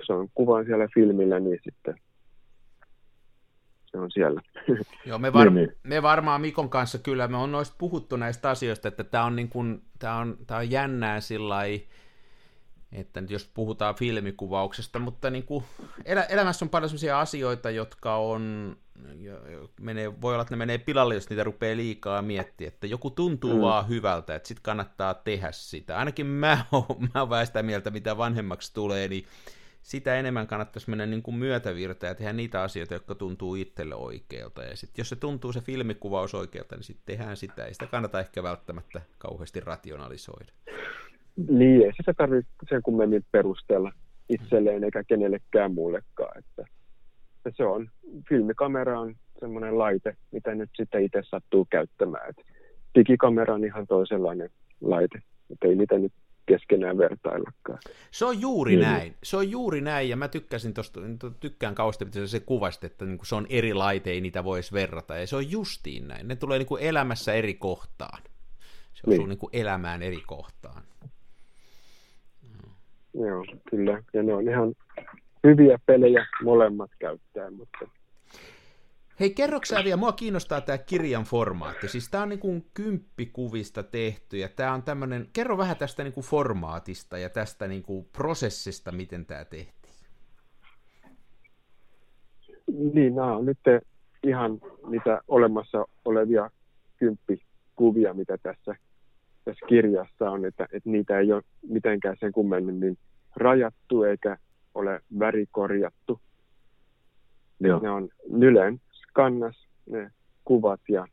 se on kuva siellä filmillä, niin sitten se on siellä. Joo, me, var- niin, niin. me varmaan Mikon kanssa kyllä, me on noista puhuttu näistä asioista, että tämä on, niin kuin, tää on, tää on jännää sillä lailla, että nyt jos puhutaan filmikuvauksesta, mutta niin kuin elä, elämässä on paljon sellaisia asioita, jotka on, menee, voi olla, että ne menee pilalle, jos niitä rupeaa liikaa miettiä, että joku tuntuu mm. vaan hyvältä, että sitten kannattaa tehdä sitä. Ainakin mä oon, mä oon vähän sitä mieltä, mitä vanhemmaksi tulee, niin sitä enemmän kannattaisi mennä niin kuin myötävirta ja tehdä niitä asioita, jotka tuntuu itselle oikealta. Ja sitten jos se tuntuu se filmikuvaus oikealta, niin sitten tehdään sitä. Ei sitä kannata ehkä välttämättä kauheasti rationalisoida. Niin, ei sitä tarvitse sen kummemmin perustella itselleen eikä kenellekään muullekaan. Että, että se on, filmikamera on semmoinen laite, mitä nyt sitten itse sattuu käyttämään. Et digikamera on ihan toisenlainen laite, että ei niitä nyt keskenään vertaillakaan. Se on juuri niin. näin. Se on juuri näin, ja mä tykkäsin tosta, tykkään kauheasti, mitä se kuvasti, että niin se on eri laite, ei niitä voisi verrata, ja se on justiin näin. Ne tulee niin kuin elämässä eri kohtaan. Se on niin. niin kuin elämään eri kohtaan. Joo, kyllä. Ja ne on ihan hyviä pelejä molemmat käyttää, mutta Hei, kerroksä vielä, mua kiinnostaa tämä kirjan formaatti. Siis tämä on niin kuin kymppikuvista tehty ja tämä on tämmöinen, kerro vähän tästä niin kuin formaatista ja tästä niin kuin prosessista, miten tämä tehtiin. Niin, nämä on nyt ihan mitä olemassa olevia kymppikuvia, mitä tässä, tässä kirjassa on, että, että niitä ei ole mitenkään sen kummemmin niin rajattu eikä ole värikorjattu. Joo. Ne on Nylen kannas ne kuvat ja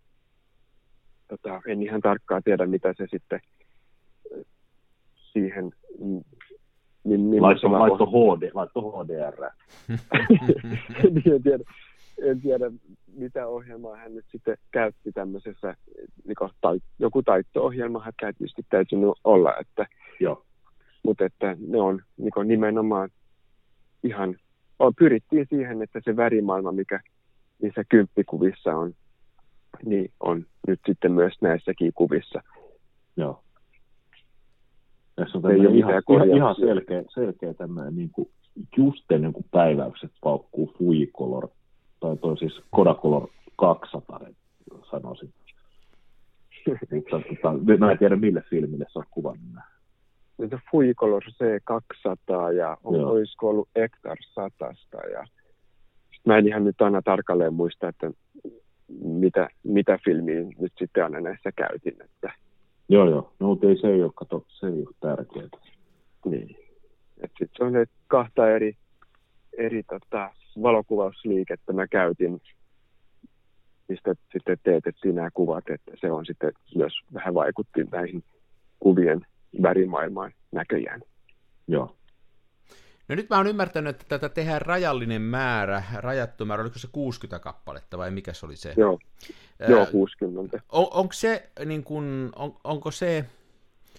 tota, en ihan tarkkaan tiedä, mitä se sitten siihen niin, laitto, laitto, HD, laitto HDR. Niin, en, tiedä, en tiedä, mitä ohjelmaa hän nyt sitten käytti tämmöisessä, niin tai, joku taitto-ohjelma hän tietysti täytynyt olla, että, Joo. mutta että ne on niin nimenomaan ihan, pyrittiin siihen, että se värimaailma, mikä niissä kymppikuvissa on, niin on nyt sitten myös näissäkin kuvissa. Joo. Tässä on tämmöinen ihan, ihan, ihan selkeä, selkeä tämmöinen niin kuin just ennen kuin päiväykset paukkuu Fujicolor, tai toi siis Kodacolor 200, sanoisin. Mutta, tota, mä en tiedä mille filmille sä oot kuvannut nämä. Fujicolor C200 ja on, olisiko ollut Ektar 100 ja mä en ihan nyt aina tarkalleen muista, että mitä, mitä filmiä nyt sitten aina näissä käytin. Että... Joo, joo. No, mutta ei se ei ole, kato, se ei ole tärkeää. Niin. Että sitten se on ne kahta eri, eri tota, valokuvausliikettä mä käytin, mistä sitten teetettiin nämä kuvat, että se on sitten myös vähän vaikutti näihin kuvien värimaailmaan näköjään. Joo. No nyt mä oon ymmärtänyt, että tätä tehdään rajallinen määrä, rajattu määrä, oliko se 60 kappaletta vai mikä se oli se? Joo, Ää, Joo 60. On, onko se, niin kun, on, onko se,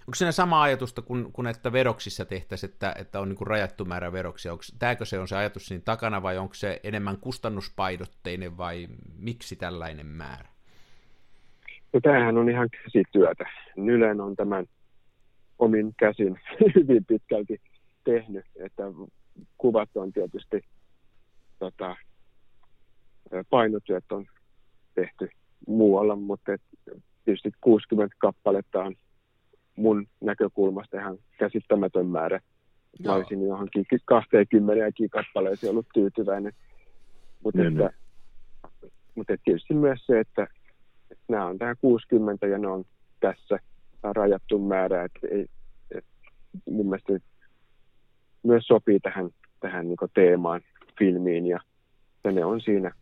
onko siinä sama ajatusta kuin, kuin että veroksissa tehtäisiin, että, että on niin rajattu määrä veroksia? Onko, tääkö se on se ajatus siinä takana vai onko se enemmän kustannuspaidotteinen vai miksi tällainen määrä? No tämähän on ihan käsityötä. Nylen on tämän omin käsin hyvin pitkälti tehnyt, että kuvat on tietysti tota, painotyöt on tehty muualla, mutta tietysti 60 kappaletta on mun näkökulmasta ihan käsittämätön määrä. Mä olisin johonkin 20 kappaleeseen ollut tyytyväinen. Mutta, niin, että, niin. mutta tietysti myös se, että, nämä on tähän 60 ja ne on tässä rajattu määrä. Että ei, että mun mielestä myös sopii tähän, tähän niin teemaan, filmiin ja, ja ne on siinä.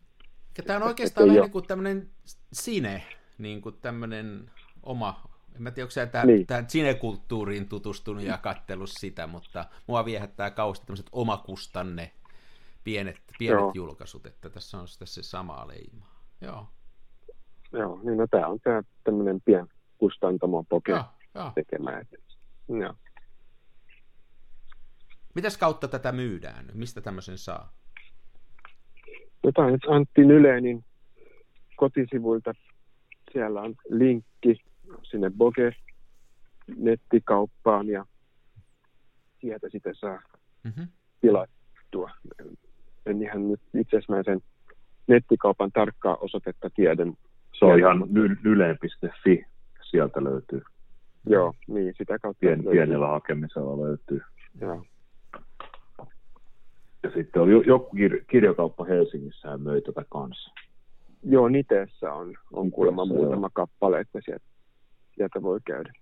Ja tämä on oikeastaan vähän niin kuin tämmöinen sine, niin kuin tämmöinen oma, en mä tiedä, onko sä tähän, niin. tähän sinekulttuuriin tutustunut ja kattellut sitä, mutta mua viehättää kauheasti tämmöiset omakustanne pienet, pienet Joo. julkaisut, että tässä on sitä se sama leima. Joo. Joo, niin no tämä on tämä tämmöinen pien kustantamo poke tekemä. Että, joo. Mitäs kautta tätä myydään? Mistä tämmöisen saa? Jotain nyt Antti Nylenin kotisivuilta. Siellä on linkki sinne Boge nettikauppaan ja sieltä sitten saa mm-hmm. tilattua. En ihan nyt itse asiassa sen nettikaupan tarkkaa osoitetta tiedän. Se on ihan yle.fi, sieltä löytyy. Joo, niin sitä kautta Pien, löytyy. Pienellä hakemisella löytyy. Joo. Ja sitten oli joku kir- kirjakauppa Helsingissä ja möi tätä kanssa. Joo, Niteessä on, on kuulemma muutama kappale, että sieltä, sieltä voi käydä.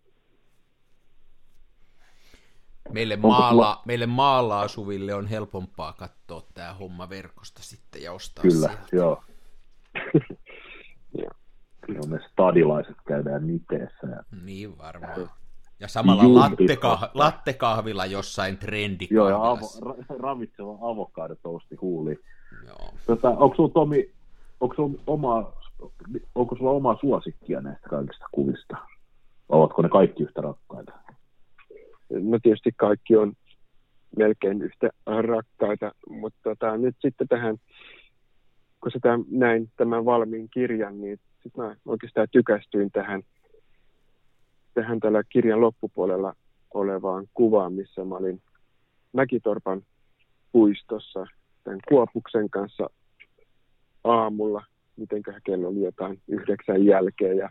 Meille maalla, meille maalla asuville on helpompaa katsoa tämä homma verkosta sitten ja ostaa Kyllä, sieltä. joo. Kyllä me stadilaiset käydään Niteessä. Ja... Niin varmaan. Ja samalla lattekah- lattekahvilla jossain trendikahvilassa. Joo, ja avo, ra- ravitseva avokaadotousti huuli. Joo. Tota, onko sulla Tomi, onko sulla oma, onko sulla oma suosikkia näistä kaikista kuvista? Ovatko ne kaikki yhtä rakkaita? no tietysti kaikki on melkein yhtä rakkaita, mutta tota, nyt sitten tähän, kun sitä näin tämän valmiin kirjan, niin sitten mä oikeastaan tykästyin tähän, tähän tällä kirjan loppupuolella olevaan kuvaan, missä mä olin Mäkitorpan puistossa tämän Kuopuksen kanssa aamulla, mitenköhän kello oli jotain yhdeksän jälkeen ja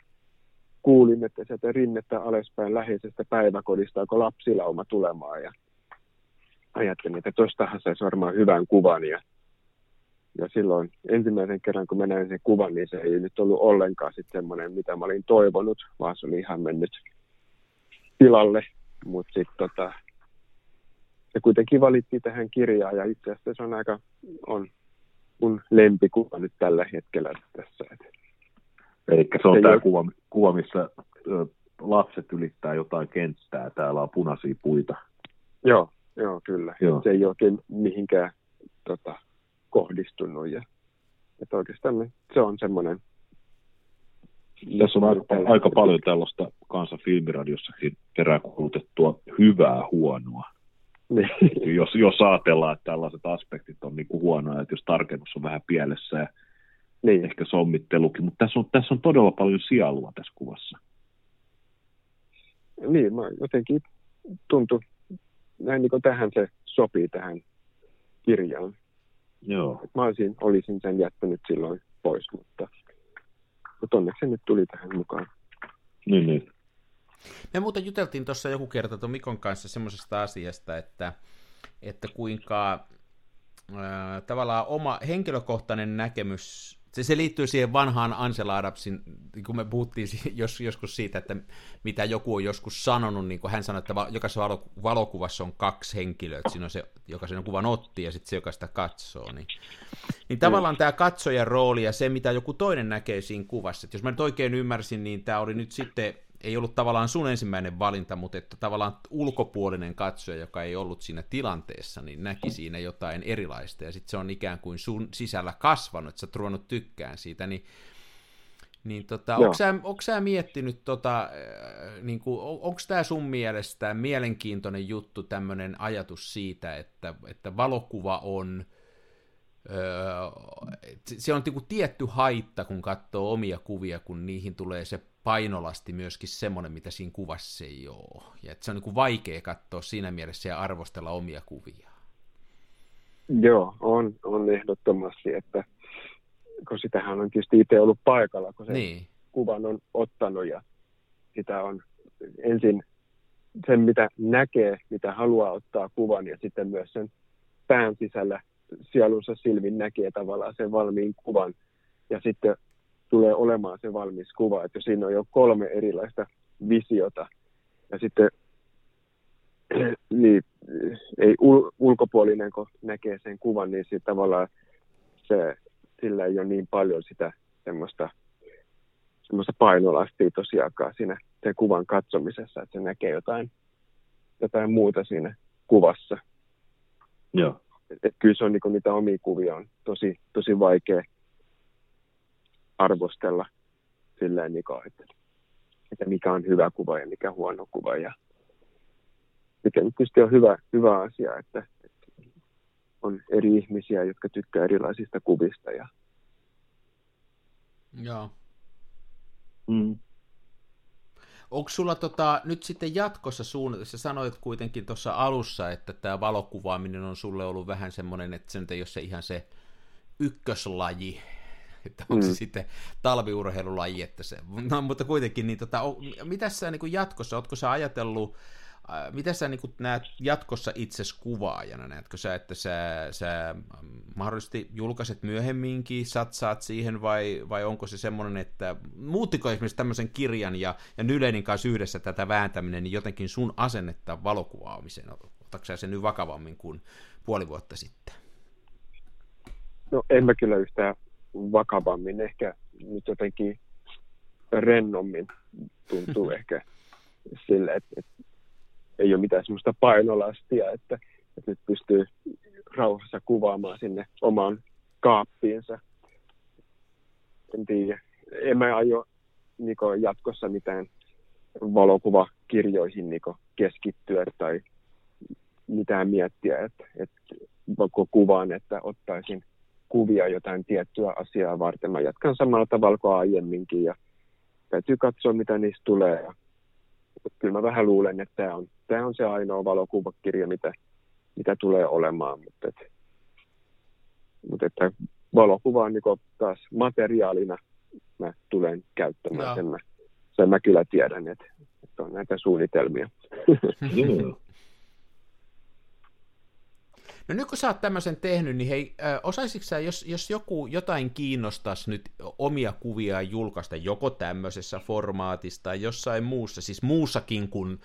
kuulin, että sieltä rinnettä alaspäin läheisestä päiväkodista alkoi lapsilauma tulemaan ja ajattelin, että tuostahan saisi varmaan hyvän kuvan ja, ja silloin ensimmäisen kerran, kun mä näin sen kuvan, niin se ei nyt ollut ollenkaan sitten semmoinen, mitä mä olin toivonut, vaan se oli ihan mennyt tilalle, mutta sitten tota, se kuitenkin valittiin tähän kirjaan ja itse asiassa se on aika, on mun lempikuva nyt tällä hetkellä tässä. Eli se on tämä kuva, kuva, missä ö, lapset ylittää jotain kenttää, täällä on punaisia puita. Joo, joo kyllä. Joo. Se ei oikein mihinkään tota, kohdistunut. Ja, että oikeastaan se on semmoinen... Tässä on aika, aika paljon tällaista kansan filmiradiossakin peräänkuulutettua hyvää huonoa. Niin. jos, jos ajatellaan, että tällaiset aspektit on niin kuin huonoja, että jos tarkennus on vähän pielessä ja niin. ehkä sommittelukin, mutta tässä on, tässä on todella paljon sielua tässä kuvassa. Niin, mä jotenkin tuntuu, näin niin kuin tähän se sopii tähän kirjaan. Joo. Mä olisin, olisin sen jättänyt silloin pois, mutta, mutta onneksi se nyt tuli tähän mukaan. Niin, niin. Me muuten juteltiin tuossa joku kerta tuon Mikon kanssa semmoisesta asiasta, että, että kuinka ää, tavallaan oma henkilökohtainen näkemys, se, se liittyy siihen vanhaan Ansela Adamsin, kun me puhuttiin jos, joskus siitä, että mitä joku on joskus sanonut, niin kuin hän sanoi, että jokaisessa valokuvassa on kaksi henkilöä, että siinä on se, joka sen kuvan otti ja sitten se, joka sitä katsoo. Niin, niin tavallaan tämä katsojan rooli ja se, mitä joku toinen näkee siinä kuvassa, että jos mä nyt oikein ymmärsin, niin tämä oli nyt sitten ei ollut tavallaan sun ensimmäinen valinta, mutta että tavallaan ulkopuolinen katsoja, joka ei ollut siinä tilanteessa, niin näki siinä jotain erilaista, ja sitten se on ikään kuin sun sisällä kasvanut, että sä ruvennut tykkään siitä, niin niin tota, onko sä, onko sä miettinyt, tota, äh, niin kuin, onko tämä sun mielestä mielenkiintoinen juttu, tämmöinen ajatus siitä, että, että valokuva on, öö, se on niin tietty haitta, kun katsoo omia kuvia, kun niihin tulee se painolasti myöskin semmoinen, mitä siinä kuvassa ei ole. Ja että se on niin kuin vaikea katsoa siinä mielessä ja arvostella omia kuvia. Joo, on, on ehdottomasti, että kun sitähän on tietysti itse ollut paikalla, kun se niin. kuvan on ottanut ja sitä on ensin sen, mitä näkee, mitä haluaa ottaa kuvan ja sitten myös sen pään sisällä sielunsa silmin näkee tavallaan sen valmiin kuvan ja sitten tulee olemaan se valmis kuva, että siinä on jo kolme erilaista visiota ja sitten niin, ei ul, ulkopuolinen, kun näkee sen kuvan, niin sitten tavallaan se, sillä ei ole niin paljon sitä semmoista, semmoista painolastia tosiaankaan siinä sen kuvan katsomisessa, että se näkee jotain, jotain muuta siinä kuvassa. Joo. Et, et kyllä se on niin niitä omia kuvia on tosi, tosi vaikea arvostella silleen, niin kuin, että, että mikä on hyvä kuva ja mikä huono kuva. Ja mikä tietysti on hyvä, hyvä asia, että, että on eri ihmisiä, jotka tykkää erilaisista kuvista. Ja... Joo. Mm. Onko sulla tota, nyt sitten jatkossa suunnitelma, sä sanoit kuitenkin tuossa alussa, että tämä valokuvaaminen on sulle ollut vähän semmoinen, että se nyt ei ole se ihan se ykköslaji, että onko se mm. sitten talviurheilulaji, että se, no, mutta kuitenkin, niin tota, mitä sä niin jatkossa, ootko sä ajatellut, äh, mitä sä niin näet jatkossa itses kuvaajana? Näetkö sä, että sä, sä mahdollisesti julkaiset myöhemminkin, satsaat siihen, vai, vai onko se semmoinen, että muuttiko esimerkiksi tämmöisen kirjan ja, ja Nylenin kanssa yhdessä tätä vääntäminen, niin jotenkin sun asennetta valokuvaamiseen? Otatko sä sen nyt vakavammin kuin puoli vuotta sitten? No en mä kyllä yhtään vakavammin, ehkä nyt jotenkin rennommin tuntuu ehkä sille, että, että ei ole mitään semmoista painolastia, että, että nyt pystyy rauhassa kuvaamaan sinne omaan kaappiinsa. En tiedä. En mä aio Niko, jatkossa mitään valokuvakirjoihin Niko, keskittyä tai enää miettiä, että, että kuvan, että ottaisin kuvia jotain tiettyä asiaa varten. Mä jatkan samalla tavalla kuin aiemminkin ja täytyy katsoa, mitä niistä tulee. Ja, kyllä mä vähän luulen, että tämä on, tämä on se ainoa valokuvakirja, mitä, mitä tulee olemaan, mutta, et, mutta että valokuva on niin taas materiaalina mä tulen käyttämään. Sen mä, sen mä kyllä tiedän, että, että on näitä suunnitelmia. No nyt kun sä oot tämmöisen tehnyt, niin hei, osaisitko sä, jos, jos joku jotain kiinnostaisi nyt omia kuvia julkaista joko tämmöisessä formaatissa tai jossain muussa, siis muussakin kuin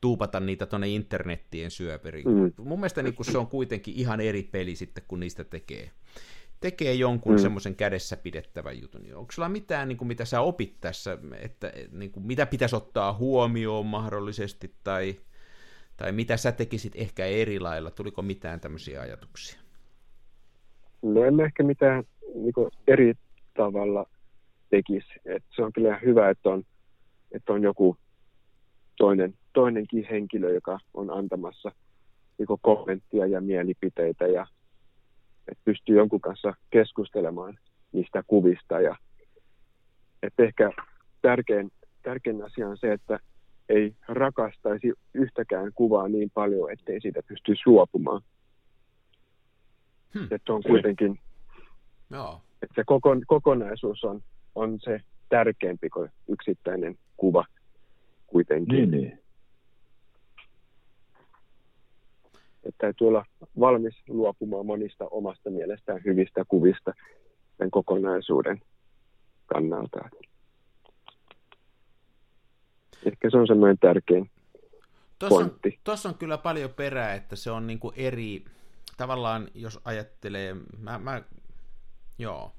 tuupata niitä tuonne internettien syöperiin. Mm. Mun mielestä niin se on kuitenkin ihan eri peli sitten, kun niistä tekee tekee jonkun mm. semmoisen kädessä pidettävän jutun, onko sulla mitään, niin kuin, mitä sä opit tässä, että niin kuin, mitä pitäisi ottaa huomioon mahdollisesti, tai, tai mitä sä tekisit ehkä eri lailla, tuliko mitään tämmöisiä ajatuksia? No en ehkä mitään niin eri tavalla tekisi. Et se on kyllä hyvä, että on, että on joku toinen, toinenkin henkilö, joka on antamassa niin kommenttia ja mielipiteitä ja että pystyy jonkun kanssa keskustelemaan niistä kuvista. Ja, että ehkä tärkein, tärkein asia on se, että ei rakastaisi yhtäkään kuvaa niin paljon, ettei siitä pysty suopumaan. Hmm. Että on kuitenkin, Joo. että se koko, kokonaisuus on, on se tärkeämpi kuin yksittäinen kuva kuitenkin. Niin, niin. että täytyy olla valmis luopumaan monista omasta mielestään hyvistä kuvista sen kokonaisuuden kannalta. Ehkä se on semmoinen tärkein Tuossa on, tuossa on kyllä paljon perää, että se on niin kuin eri, tavallaan jos ajattelee, mä, mä joo,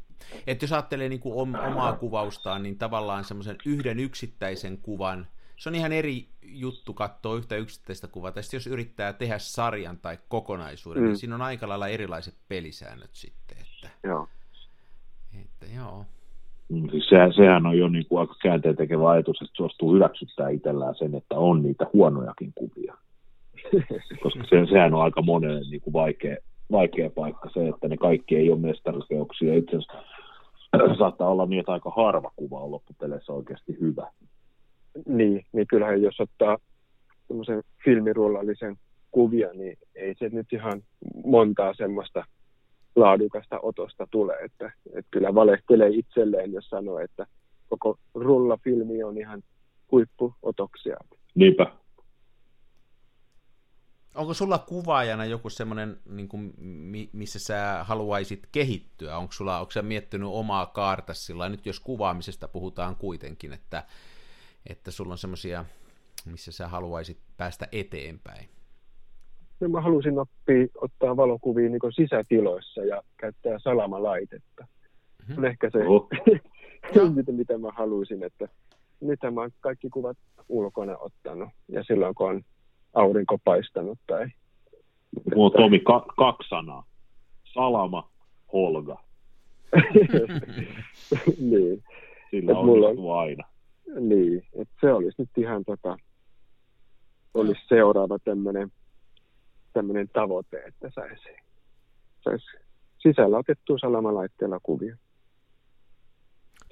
että jos ajattelee niin kuin omaa kuvaustaan, niin tavallaan semmoisen yhden yksittäisen kuvan – se on ihan eri juttu katsoa yhtä yksittäistä kuvaa. Tai jos yrittää tehdä sarjan tai kokonaisuuden, niin mm. niin siinä on aika lailla erilaiset pelisäännöt sitten. Että, joo. Että, joo. Mm, siis sehän, sehän on jo niin kuin aika käänteen tekevä ajatus, että suostuu hyväksyttää itsellään sen, että on niitä huonojakin kuvia. Koska se, sehän on aika monelle niin kuin vaikea, vaikea paikka se, että ne kaikki ei ole mestariteoksia. Itse asiassa saattaa olla niin, että aika harva kuva on loppupeleissä oikeasti hyvä. Niin, niin kyllähän jos ottaa semmoisen filmirullallisen kuvia, niin ei se nyt ihan montaa semmoista laadukasta otosta tule. Että, että kyllä valehtelee itselleen, jos sanoo, että koko rullafilmi on ihan huippuotoksia. Niinpä. Onko sulla kuvaajana joku semmoinen, niin kuin, missä sä haluaisit kehittyä? Onko sulla, onko sä miettinyt omaa kaarta sillä nyt jos kuvaamisesta puhutaan kuitenkin, että että sulla on semmoisia, missä sä haluaisit päästä eteenpäin? No mä halusin oppia ottaa valokuvia niin sisätiloissa ja käyttää salamalaitetta. Mm-hmm. On ehkä se, oh. mitä, mitä mä haluaisin, että nyt mä oon kaikki kuvat ulkona ottanut ja silloin kun on aurinko paistanut tai... Mulla on Tomi ka- kaksi sanaa. Salama, Holga. niin. Sillä on mulla on, aina. Niin, että se olisi nyt ihan tota, olisi seuraava tämmöinen tämmöinen tavoite, että saisi, saisi sisällä otettua salamalaitteella kuvia.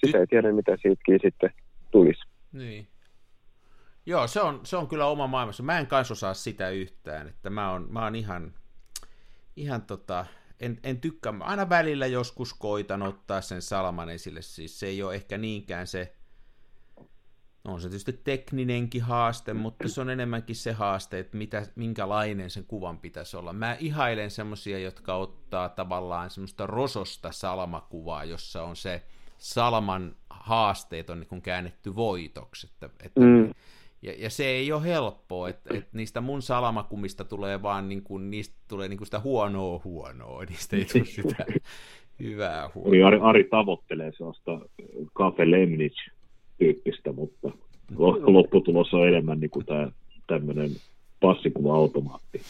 Sitä ei tiedä, mitä siitäkin sitten tulisi. Niin. Joo, se on, se on kyllä oma maailmassa. Mä en kanssa osaa sitä yhtään, että mä oon, mä oon ihan, ihan tota, en, en tykkää, aina välillä joskus koitan ottaa sen salaman esille, siis se ei ole ehkä niinkään se, on se tietysti tekninenkin haaste, mutta se on enemmänkin se haaste, että mitä, minkälainen sen kuvan pitäisi olla. Mä ihailen semmoisia, jotka ottaa tavallaan semmoista rososta salmakuvaa, jossa on se salman haasteet on niin käännetty voitoksi. Että, että, mm. ja, ja, se ei ole helppoa, että, että niistä mun salamakumista tulee vaan, niin kuin, niistä tulee niin kuin sitä huonoa huonoa, niistä ei tule sitä hyvää huonoa. Ari, Ari tavoittelee sellaista Cafe Lemnitz tyyppistä, mutta lopputulos on enemmän niin kuin tämä tämmöinen passikuva-automaatti.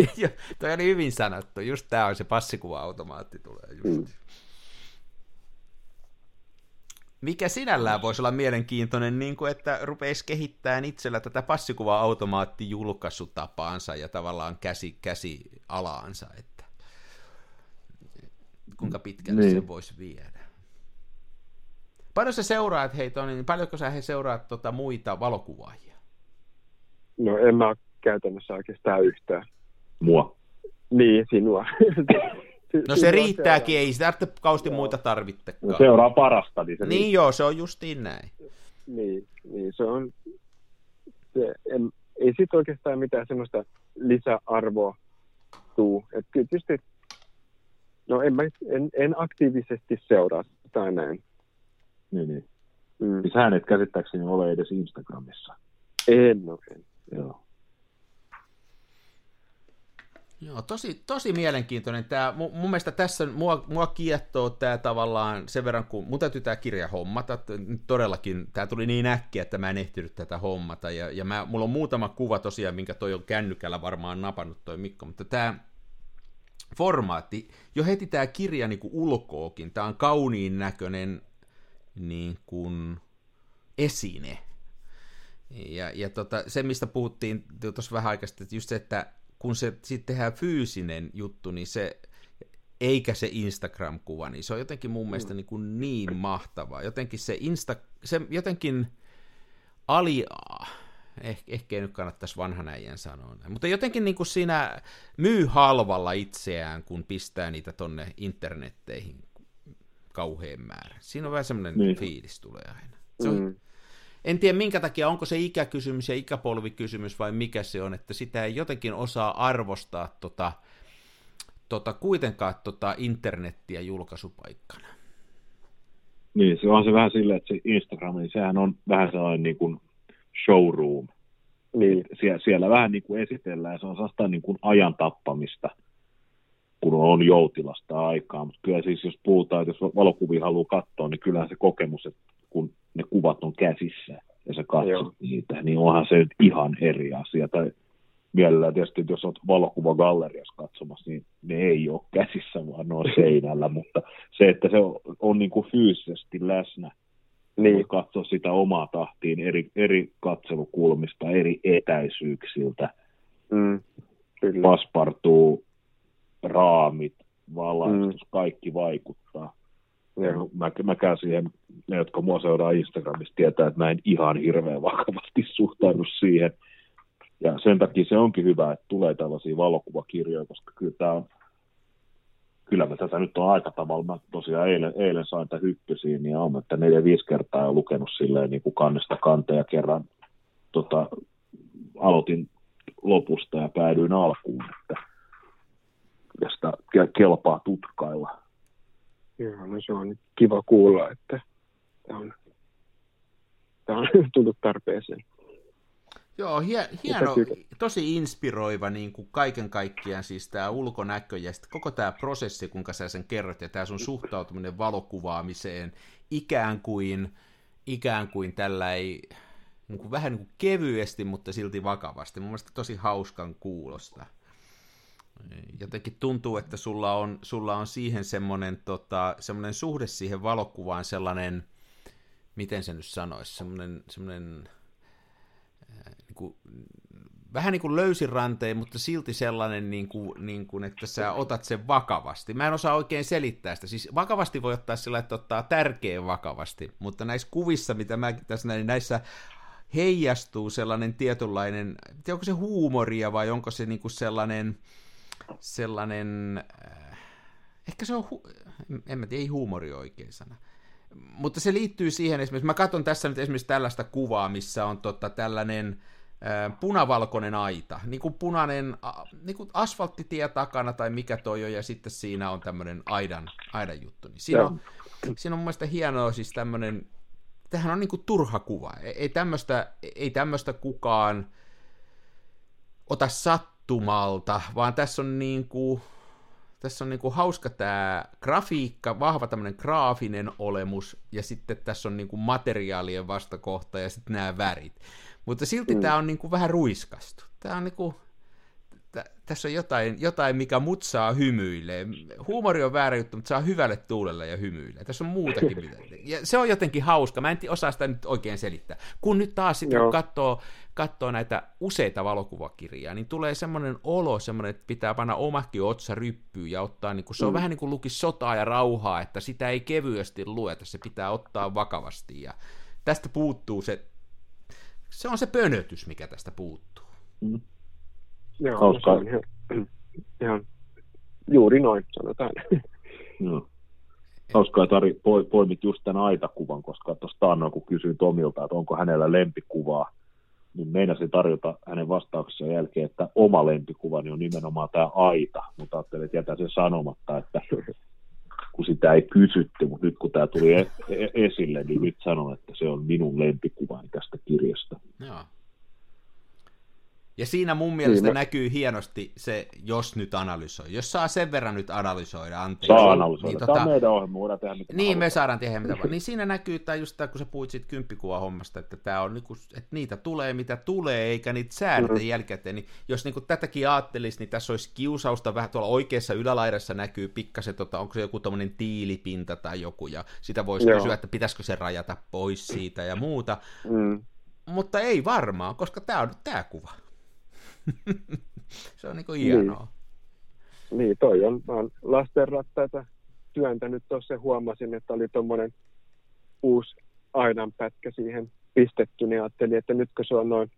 Toi oli hyvin sanottu, just tämä on se passikuva-automaatti tulee just. Mm. mikä sinällään voisi olla mielenkiintoinen, niin kuin että rupeisi kehittämään itsellä tätä passikuva-automaattijulkaisutapaansa ja tavallaan käsi, käsi alaansa, että kuinka pitkälle niin. se voisi viedä. Paljon sä seuraat heitä, niin paljonko sä he seuraat tota muita valokuvaajia? No en mä käytännössä oikeastaan yhtään. Mua. Niin, sinua. No se riittääkin, ei sitä kausti muita tarvitsekaan. No seuraa parasta, niin se Niin riittää. joo, se on justiin näin. Niin, niin se on, se, en, ei siitä oikeastaan mitään semmoista lisäarvoa tuu. Et tietysti, no en, mä, en, en aktiivisesti seuraa tai näin. Niin, niin. Mm. Siis hän et käsittääkseni ole edes Instagramissa. En ole. Joo. Joo, tosi, tosi mielenkiintoinen. Tämä, mun, mun mielestä tässä mua, mua kiettoo tämä tavallaan sen verran, kun mun täytyy tämä kirja hommata. Todellakin, tämä tuli niin äkkiä, että mä en ehtinyt tätä hommata. Ja, ja mä, mulla on muutama kuva tosiaan, minkä toi on kännykällä varmaan napannut toi Mikko, mutta tämä formaatti, jo heti tämä kirja niin kuin ulkookin, tämä on kauniin näköinen niin kuin esine. Ja, ja tota, se, mistä puhuttiin tuossa vähän aikaa sitten, että just se, että kun se sitten tehdään fyysinen juttu, niin se, eikä se Instagram-kuva, niin se on jotenkin mun mielestä niin, kuin niin mahtavaa. Jotenkin se Insta, se jotenkin ali, eh, ehkä ei nyt kannattaisi vanhan äijän sanoa näin, mutta jotenkin niin kuin siinä myy halvalla itseään, kun pistää niitä tonne internetteihin kauhean määrä. Siinä on vähän semmoinen niin. fiilis tulee aina. Se on, mm en tiedä minkä takia, onko se ikäkysymys ja ikäpolvikysymys vai mikä se on, että sitä ei jotenkin osaa arvostaa tota, tota, kuitenkaan tota internettiä julkaisupaikkana. Niin, se on se vähän silleen, että se Instagram, niin sehän on vähän sellainen niin kuin showroom. Niin. Sie- siellä vähän niin kuin esitellään, se on sellaista niin kuin ajan tappamista, kun on joutilasta aikaa, mutta kyllä siis jos puhutaan, että jos valokuvia haluaa katsoa, niin kyllähän se kokemus, että kun ne kuvat on käsissä ja sä katsot Joo. niitä, niin onhan se nyt ihan eri asia. Tai mielellään tietysti, jos olet valokuvagalleriassa katsomassa, niin ne ei ole käsissä, vaan ne on seinällä, mutta se, että se on, on niin kuin fyysisesti läsnä, niin. katsoa sitä omaa tahtiin eri, eri katselukulmista, eri etäisyyksiltä, mm, kyllä. paspartuu, raamit, valaistus, mm. kaikki vaikuttaa. Ja mä, mä käyn siihen, ne jotka mua seuraa Instagramissa, tietää, että mä en ihan hirveän vakavasti suhtaudu siihen. Ja sen takia se onkin hyvä, että tulee tällaisia valokuvakirjoja, koska kyllä tämä on, kyllä mä tätä nyt on aika tavalla, mä tosiaan eilen, eilen sain tätä hyppysiin, niin on, että neljä viisi kertaa on lukenut silleen niin kuin kannesta kanteja kerran tota, aloitin lopusta ja päädyin alkuun, että ja sitä kelpaa tutkailla. Joo, no se on kiva kuulla, että tämä on, tämä on tullut tarpeeseen. Joo, hie, hieno, tosi inspiroiva niin kuin kaiken kaikkiaan siis tämä ulkonäkö ja koko tämä prosessi, kuinka sä sen kerrot, ja tämä sun suhtautuminen valokuvaamiseen ikään kuin, ikään kuin tällä ei, niin kuin vähän niin kuin kevyesti, mutta silti vakavasti. Mun mielestä tosi hauskan kuulosta jotenkin tuntuu, että sulla on, sulla on siihen semmoinen, tota, semmoinen suhde siihen valokuvaan sellainen, miten se nyt sanoisi, semmoinen, semmoinen äh, niin vähän niin kuin löysiranteen, mutta silti sellainen, niin kuin, niin kuin, että sä otat sen vakavasti. Mä en osaa oikein selittää sitä. Siis vakavasti voi ottaa sillä, että ottaa tärkeän vakavasti, mutta näissä kuvissa, mitä mä tässä näin, näissä heijastuu sellainen tietynlainen, onko se huumoria vai onko se niin kuin sellainen, sellainen, äh, ehkä se on, hu- en mä tiedä, ei huumori oikein sana, mutta se liittyy siihen esimerkiksi, mä katson tässä nyt esimerkiksi tällaista kuvaa, missä on tota, tällainen äh, punavalkoinen aita, niin kuin punainen niin kuin asfalttitie takana tai mikä toi on, ja sitten siinä on tämmöinen aidan, aidan juttu. Niin siinä, on, siinä on mun mielestä hienoa siis tämmöinen, tähän on niin kuin turha kuva, ei tämmöistä, ei tämmöistä kukaan ota sat sattumalta, vaan tässä on niin kuin, tässä on niin kuin hauska tämä grafiikka, vahva tämmöinen graafinen olemus, ja sitten tässä on niin kuin materiaalien vastakohta ja sitten nämä värit. Mutta silti mm. tämä on niin kuin vähän ruiskastu. Tämä on niin kuin, tässä on jotain, jotain, mikä mut saa hymyilee. Huumori on väärä juttu, mutta saa hyvälle tuulelle ja hymyilee. Tässä on muutakin. Mitä. Ja se on jotenkin hauska. Mä en osaa sitä nyt oikein selittää. Kun nyt taas sitten kun katsoo, katsoo näitä useita valokuvakirjaa, niin tulee semmoinen olo, semmoinen, että pitää panna omakin otsa ryppyyn ja ottaa, niin kuin, se on mm. vähän niin kuin lukisi sotaa ja rauhaa, että sitä ei kevyesti lueta, se pitää ottaa vakavasti. Ja tästä puuttuu se, se on se pönötys, mikä tästä puuttuu. Mm. Joo, no se on ihan, ihan juuri noin, sanotaan. Joo. Hauskaa, että Ari poimit just tämän aitakuvan, koska tuosta annoin, kun kysyin Tomilta, että onko hänellä lempikuvaa, niin meinasin tarjota hänen vastauksensa jälkeen, että oma lempikuvani on nimenomaan tämä aita, mutta ajattelin, että jätän sen sanomatta, että kun sitä ei kysytty, mutta nyt kun tämä tuli e- e- esille, niin nyt sanon, että se on minun lempikuvani tästä kirjasta. Joo. Ja siinä mun mielestä niin, näkyy hienosti se, jos nyt analysoi. Jos saa sen verran nyt analysoida, anteeksi. Saa analysoida. Niin, tota, Tämä on meidän ohjelma, voidaan tehdä mitä Niin, me saadaan tehdä mitä vaan. Niin siinä näkyy, että just tämä, kun sä puhuit siitä kymppikuva-hommasta, että, tämä on, niinku, että niitä tulee mitä tulee, eikä niitä säädetä mm-hmm. jälkikäteen. Niin jos niin tätäkin ajattelisi, niin tässä olisi kiusausta vähän tuolla oikeassa ylälaidassa näkyy pikkasen, tota, onko se joku tämmöinen tiilipinta tai joku, ja sitä voisi Joo. kysyä, että pitäisikö se rajata pois siitä ja muuta. Mm. Mutta ei varmaan, koska tämä on nyt tämä kuva. se on niinku hienoa. Niin. niin, toi on, mä oon lastenrattaita työntänyt tuossa huomasin, että oli tuommoinen uusi aidanpätkä siihen pistetty, niin ajattelin, että nyt kun se on noin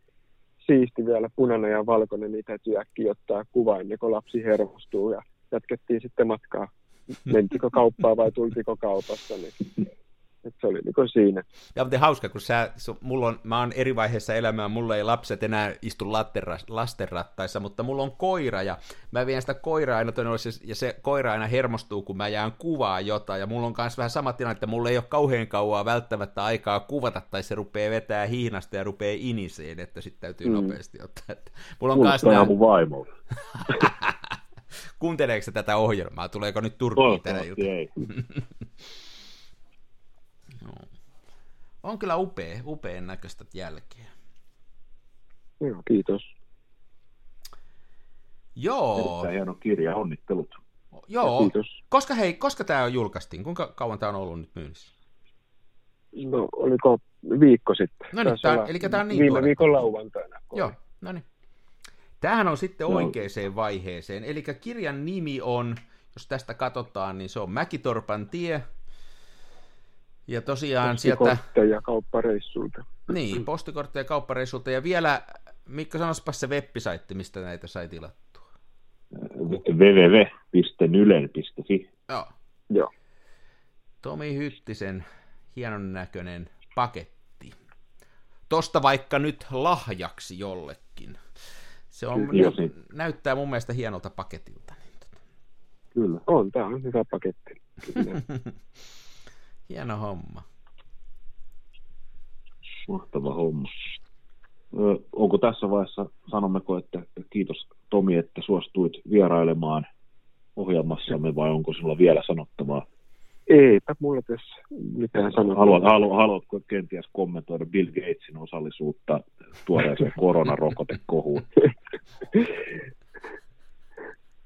siisti vielä punainen ja valkoinen, niin täytyy äkkiä ottaa kuva ennen kuin lapsi hermostuu ja jatkettiin sitten matkaa. Mentikö kauppaa vai tultiko kaupasta, niin et se oli niin siinä. Ja mutta hauska, kun sä, su, mulla on, mä oon eri vaiheessa elämää, mulla ei lapset enää istu lastenrattaissa, mutta mulla on koira, ja mä vien sitä koiraa aina tuonne ja se koira aina hermostuu, kun mä jään kuvaa jotain, ja mulla on myös vähän sama tilanne, että mulla ei ole kauhean kauaa välttämättä aikaa kuvata, tai se rupeaa vetää hihnasta ja rupeaa iniseen, että sitten täytyy mm. nopeasti ottaa. Että mulla on myös nämä... mun vaimo. Kuunteleeko tätä ohjelmaa? Tuleeko nyt turpiin tänä juttu? ei. On kyllä upea, upean näköistä jälkeä. Joo, kiitos. Joo. Erittäin hieno kirja, onnittelut. Joo. kiitos. Koska hei, koska tämä on julkaistiin? Kuinka kauan tämä on ollut nyt myynnissä? No, oliko viikko sitten? No niin, tämä, eli tämä on niin Viime tuore. viikon lauantaina. Joo, no niin. Tämähän on sitten no. oikeaan vaiheeseen. Eli kirjan nimi on, jos tästä katsotaan, niin se on Mäkitorpan tie, ja tosiaan sieltä... ja kauppareissulta. Niin, postikortteja kauppareissulta. Ja vielä, Mikko, sanospa se web mistä näitä sai tilattua. www.nylen.fi Joo. Joo. Tomi Hyttisen hienon näköinen paketti. Tosta vaikka nyt lahjaksi jollekin. Se on, Kyllä, niin. näyttää mun mielestä hienolta paketilta. Kyllä, on. Tämä on hyvä paketti. Hieno homma. Mahtava homma. Ö, onko tässä vaiheessa, sanommeko, että kiitos Tomi, että suostuit vierailemaan ohjelmassamme vai onko sinulla vielä sanottavaa? Eipä mulla tässä mitään sanottavaa. Haluat, halu, haluatko kenties kommentoida Bill Gatesin osallisuutta tuoreeseen koronarokotekohuun?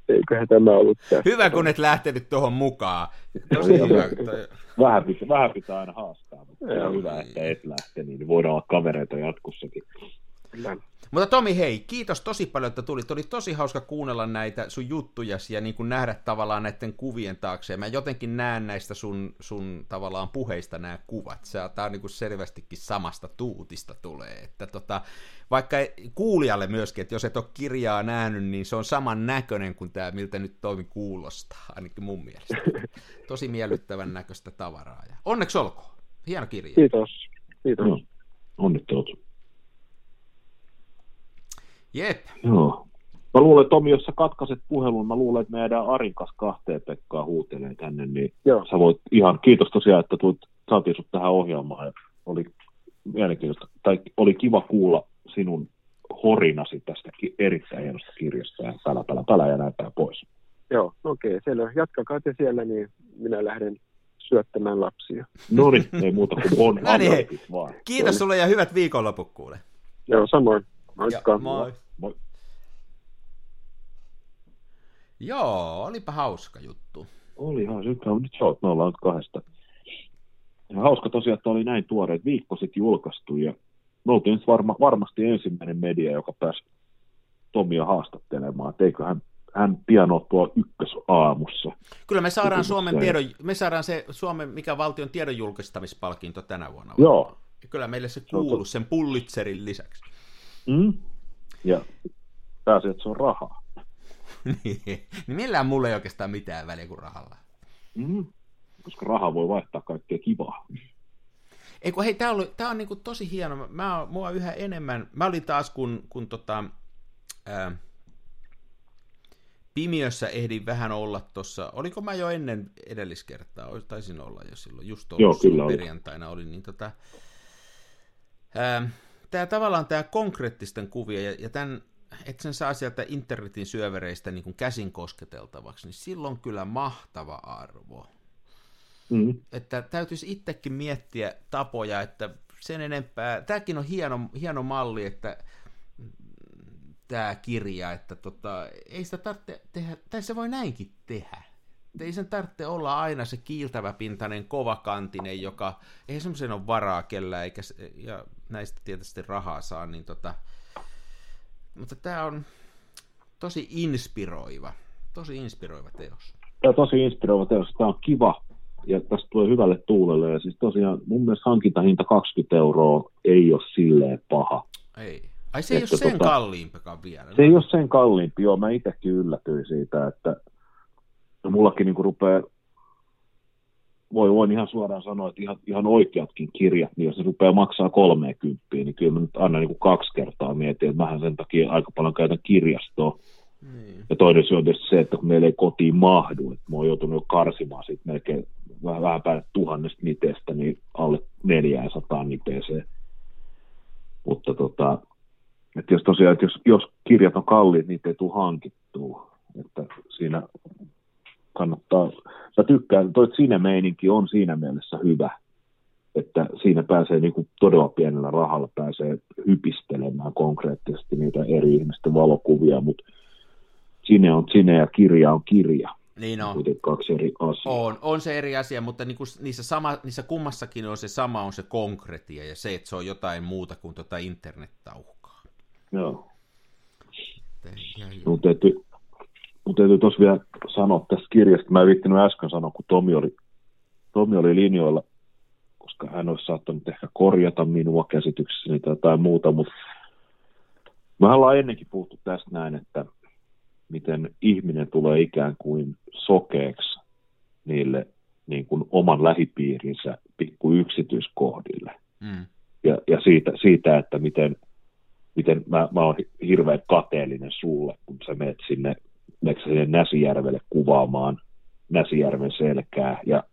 eiköhän tämä ollut tässä. Hyvä, kun et lähtenyt tuohon mukaan. Tosi hyvä. Vähän, pitää, vähän pitää aina haastaa, mutta on hyvä, että et lähte, niin voidaan olla kavereita jatkossakin. Kyllä. Mutta Tomi, hei, kiitos tosi paljon, että tulit. Oli tosi hauska kuunnella näitä sun juttujasi ja niin kuin nähdä tavallaan näiden kuvien taakse. Mä jotenkin näen näistä sun, sun tavallaan puheista nämä kuvat. Tämä on niin kuin selvästikin samasta tuutista tulee. Että tota, vaikka kuulijalle myöskin, että jos et ole kirjaa nähnyt, niin se on saman näköinen kuin tämä, miltä nyt toimi kuulostaa, ainakin mun mielestä. Tosi miellyttävän näköistä tavaraa. Ja onneksi olkoon. Hieno kirja. Kiitos. Kiitos. No, onnittelut. Jep. Joo. Mä luulen, että Tomi, jos sä katkaiset puhelun, mä luulen, että meidän Arin kanssa kahteen Pekkaa huutelee tänne, niin Joo. sä voit ihan, kiitos tosiaan, että tulit, saatiin sut tähän ohjelmaan, ja oli mielenkiintoista, tai oli kiva kuulla sinun horinasi tästä erittäin hienosta kirjasta, ja pälä, pälä, pälä, ja näin pois. Joo, okei, okay, selvä. Jatkakaa te siellä, niin minä lähden syöttämään lapsia. No niin, ei muuta kuin on no niin, vaan. Kiitos sulle ja hyvät viikonloput kuule. Joo, samoin. Moikka. moi. Moi. Joo, olipa hauska juttu. Olihan se, nyt, sä me ollaan nyt kahdesta. Ja hauska tosiaan, että oli näin tuoreet viikko sitten julkaistu ja me oltiin nyt varma, varmasti ensimmäinen media, joka pääsi Tomia haastattelemaan, että eikö hän, hän pian ole tuolla ykkösaamussa. Kyllä me saadaan, Suomen tiedon, me saadaan se Suomen, mikä valtion tiedon julkistamispalkinto tänä vuonna. Joo. Kyllä meille se kuuluu sen Pullitzerin lisäksi. Mm. Ja pääsee, että se on rahaa. niin, niin millään mulle ei oikeastaan mitään väliä kuin rahalla. Mm. Koska raha voi vaihtaa kaikkea kivaa. Ei kun hei, tää on, tää on niinku tosi hieno. Mä, mua yhä enemmän, mä olin taas kun, kun tota, ää, Pimiössä ehdin vähän olla tuossa, oliko mä jo ennen edelliskertaa, taisin olla jo silloin, just kyllä perjantaina oli, niin tota, ää, tämä tavallaan tämä konkreettisten kuvia, ja, ja tämän, että sen saa sieltä internetin syövereistä niin kuin käsin kosketeltavaksi, niin silloin kyllä mahtava arvo. Mm. Että täytyisi itsekin miettiä tapoja, että sen enempää, tämäkin on hieno, hieno malli, että tämä kirja, että tota, ei sitä tarvitse tehdä, tai se voi näinkin tehdä. Ei sen tarvitse olla aina se kiiltäväpintainen, kovakantinen, joka ei semmoisen ole varaa kellä, eikä, ja näistä tietysti rahaa saa, niin tota, mutta tämä on tosi inspiroiva, tosi inspiroiva teos. Tämä on tosi inspiroiva teos, tämä on kiva, ja tästä tulee hyvälle tuulelle, ja siis tosiaan mun mielestä hankintahinta 20 euroa ei ole silleen paha. Ei. Ai se ei että ole sen tota, kalliimpikaan vielä. Se ei ole sen kalliimpi, joo. Mä itsekin yllätyin siitä, että no mullakin niin rupeaa, voi, voin ihan suoraan sanoa, että ihan, ihan oikeatkin kirjat, niin jos ne rupeaa maksaa 30, niin kyllä mä nyt aina niin kuin kaksi kertaa mietin, että mähän sen takia aika paljon käytän kirjastoa. Niin. Ja toinen syy on tietysti se, että kun meillä ei kotiin mahdu, että mä oon joutunut jo karsimaan siitä melkein vähän, vähän päälle tuhannesta niteestä, niin alle 400 niteeseen. Mutta tota, että jos tosiaan, että jos, jos kirjat on kalliit, niitä ei tule hankittua. Että siinä kannattaa, mä tykkään, toi siinä meininki on siinä mielessä hyvä, että siinä pääsee niin kuin todella pienellä rahalla pääsee hypistelemään konkreettisesti niitä eri ihmisten valokuvia, mutta sinne on sinne ja kirja on kirja. Niin on. Kuitenkin kaksi eri asiaa. On, on se eri asia, mutta niin kuin niissä, sama, niissä kummassakin on se sama, on se konkretia ja se, että se on jotain muuta kuin tuota internettauhua. Joo. Mun mun täytyy tuossa vielä sanoa tästä kirjasta. Mä en viittinyt äsken sanoa, kun Tomi oli, Tomi oli linjoilla, koska hän olisi saattanut ehkä korjata minua käsityksessäni tai jotain muuta, mutta me ollaan ennenkin puhuttu tästä näin, että miten ihminen tulee ikään kuin sokeeksi niille niin kuin oman lähipiirinsä pikku yksityiskohdille. Mm. Ja, ja siitä, siitä, että miten miten mä, mä oon hirveän kateellinen sulle, kun sä menet sinne, menet sinne Näsijärvelle kuvaamaan Näsijärven selkää, ja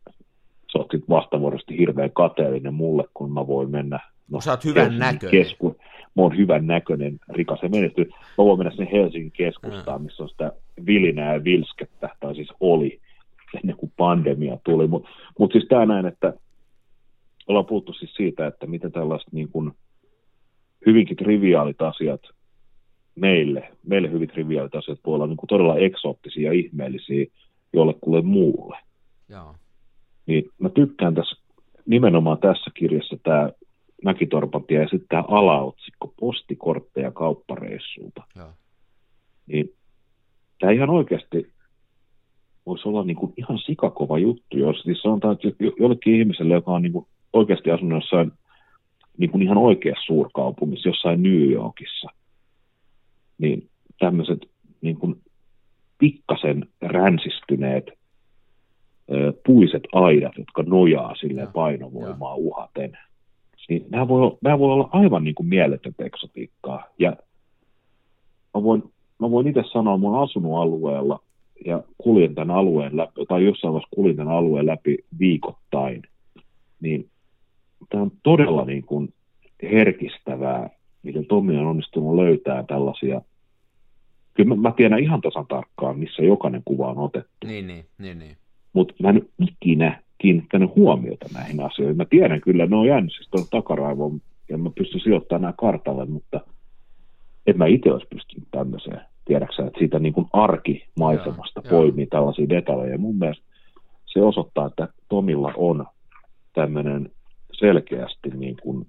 sä oot sitten vastavuoroisesti hirveän kateellinen mulle, kun mä voin mennä No, sä oot hyvän näköinen. Kesku... Mä oon hyvän näköinen, rikas ja menesty. Mä voin mennä sinne Helsingin keskustaan, mm. missä on sitä vilinää ja vilskettä, tai siis oli, ennen kuin pandemia tuli. Mutta mut siis tämä näin, että ollaan puhuttu siis siitä, että miten tällaista niin kuin, hyvinkin triviaalit asiat meille, meille hyvin triviaalit asiat voi olla niin kuin todella eksoottisia ja ihmeellisiä jollekulle muulle. Joo. Niin mä tykkään tässä, nimenomaan tässä kirjassa tämä Mäkitorpantie ja sitten tämä alaotsikko postikortteja kauppareissulta. Joo. Niin tämä ihan oikeasti voisi olla niin kuin ihan sikakova juttu, jos siis sanotaan, että jollekin ihmiselle, joka on niin kuin oikeasti asunut jossain niin kuin ihan oikeassa suurkaupungissa, jossain New Yorkissa, niin tämmöiset niin kuin pikkasen ränsistyneet ö, puiset aidat, jotka nojaa sille painovoimaa ja. uhaten, niin nämä voi, nämä voi olla aivan niin kuin mieletöntä eksotiikkaa. Ja mä voin, mä voin itse sanoa, mä oon asunut alueella ja kuljen tämän alueen läpi, tai jossain vaiheessa kuljen tämän alueen läpi viikoittain, niin tämä on todella niin kuin herkistävää, miten Tommi on onnistunut löytää tällaisia. Kyllä mä, mä tiedän ihan tasan tarkkaan, missä jokainen kuva on otettu. Niin, niin, niin. niin. Mutta mä en ikinä kiinnittänyt huomiota näihin asioihin. Mä tiedän kyllä, ne on jäänyt siis tuon takaraivoon ja mä pystyn sijoittamaan nämä kartalle, mutta en mä itse olisi pystynyt tämmöiseen. Tiedäksä, että siitä niin kuin arkimaisemasta Joo, poimii tällaisia detaljeja. Mun mielestä se osoittaa, että Tomilla on tämmöinen selkeästi niin kuin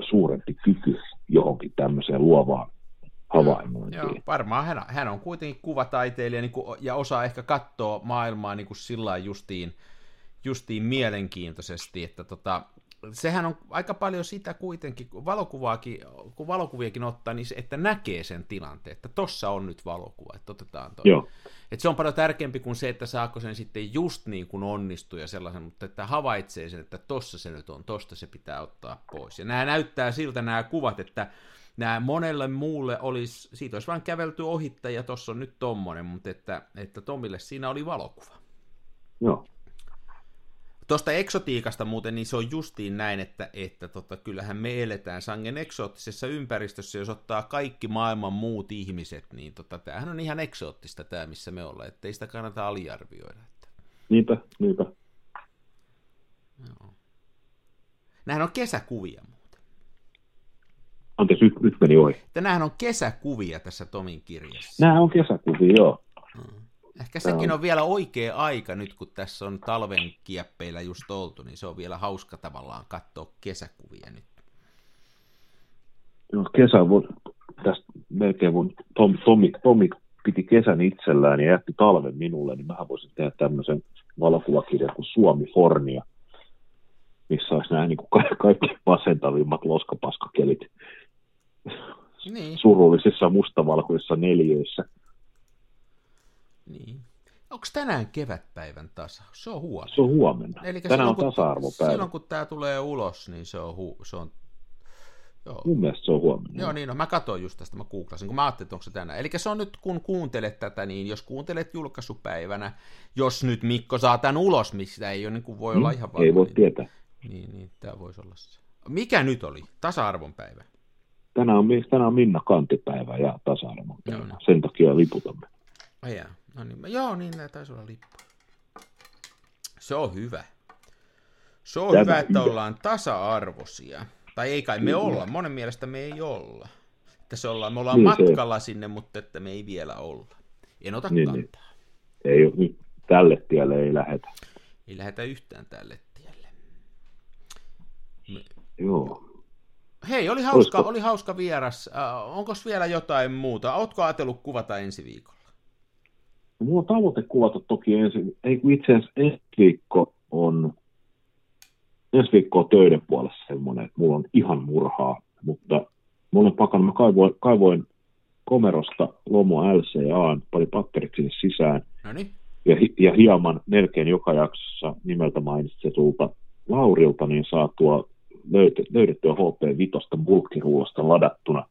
suurempi kyky johonkin tämmöiseen luovaan havainnointiin. Joo, varmaan hän, hän on kuitenkin kuvataiteilija niin kuin, ja osaa ehkä katsoa maailmaa niin kuin sillä justiin, justiin mielenkiintoisesti, että tota, sehän on aika paljon sitä kuitenkin, kun, valokuvaakin, kun valokuviakin ottaa, niin se, että näkee sen tilanteen, että tossa on nyt valokuva, että otetaan toi. Joo. Et se on paljon tärkeämpi kuin se, että saako sen sitten just niin kuin onnistuu ja sellaisen, mutta että havaitsee sen, että tossa se nyt on, tosta se pitää ottaa pois. Ja nämä näyttää siltä nämä kuvat, että nämä monelle muulle olisi, siitä olisi vain kävelty ohitta ja tossa on nyt tommonen, mutta että, että Tomille siinä oli valokuva. Joo. Tuosta eksotiikasta muuten, niin se on justiin näin, että, että tota, kyllähän me eletään sangen eksoottisessa ympäristössä, jos ottaa kaikki maailman muut ihmiset, niin tota, tämähän on ihan eksoottista tämä, missä me ollaan, että ei sitä kannata aliarvioida. Että. Niinpä, niinpä. Joo. Nämähän on kesäkuvia. Anteeksi, nyt, nyt meni ohi. Että nämähän on kesäkuvia tässä Tomin kirjassa. Nämä on kesäkuvia, joo. Ehkä sekin on vielä oikea aika nyt, kun tässä on talven kieppeillä just oltu, niin se on vielä hauska tavallaan katsoa kesäkuvia nyt. Joo, kesä, voi, tästä melkein mun Tom, Tomi, Tomi piti kesän itsellään ja jätti talven minulle, niin mähän voisin tehdä tämmöisen valokuvakirjan kuin Suomi Hornia, missä olisi nämä niin kuin ka- kaikki masentavimmat loskapaskakelit Niin, surullisissa mustavalkoisissa neljöissä. niin. Onko tänään kevätpäivän tasa? Se on huomenna. Se on huomenna. Elikkä Tänään silloin, on tasa-arvopäivä. Silloin kun tämä tulee ulos, niin se on, hu- se on Joo. Mun mielestä se on huomenna. Joo, niin no, mä katsoin just tästä, mä googlasin, kun mä ajattelin, että onko se tänään. Eli se on nyt, kun kuuntelet tätä, niin jos kuuntelet julkaisupäivänä, jos nyt Mikko saa tämän ulos, mistä ei ole, niin kuin voi olla ihan varma. Mm, Ei voi niin, tietää. niin, niin, tämä voisi olla se. Mikä nyt oli? Tasa-arvon päivä. Tänään on, tänään on Minna Kantipäivä ja tasa-arvon päivä. Joo, no. Sen takia liputamme. Jaa. No niin, joo, niin nämä taisi olla lippu. Se on hyvä. Se on Tämä hyvä, että hyvä. ollaan tasa-arvoisia. Tai ei kai me olla, monen mielestä me ei olla. Että se ollaan, me ollaan Niin se- matkalla sinne, mutta että me ei vielä olla. En ota Niin, kantaa. niin. Ei nyt tälle tielle ei lähetä. Ei lähdetä yhtään tälle tielle. Joo. Hei, oli hauska, Olisiko- oli hauska vieras. Äh, Onko vielä jotain muuta? Ootko ajatellut kuvata ensi viikolla? Mulla on tavoite kuvata toki ensi, ei kun itse asiassa ensi viikko on, ensi viikko on töiden puolessa semmoinen, että mulla on ihan murhaa, mutta mä olen pakannut, mä kaivoin, kaivoin komerosta Lomo LCA, pari patterit sinne sisään, No niin. ja, ja hieman melkein joka jaksossa nimeltä mainitsetulta Laurilta, niin saa löydettyä HP5 bulkkiruulosta ladattuna.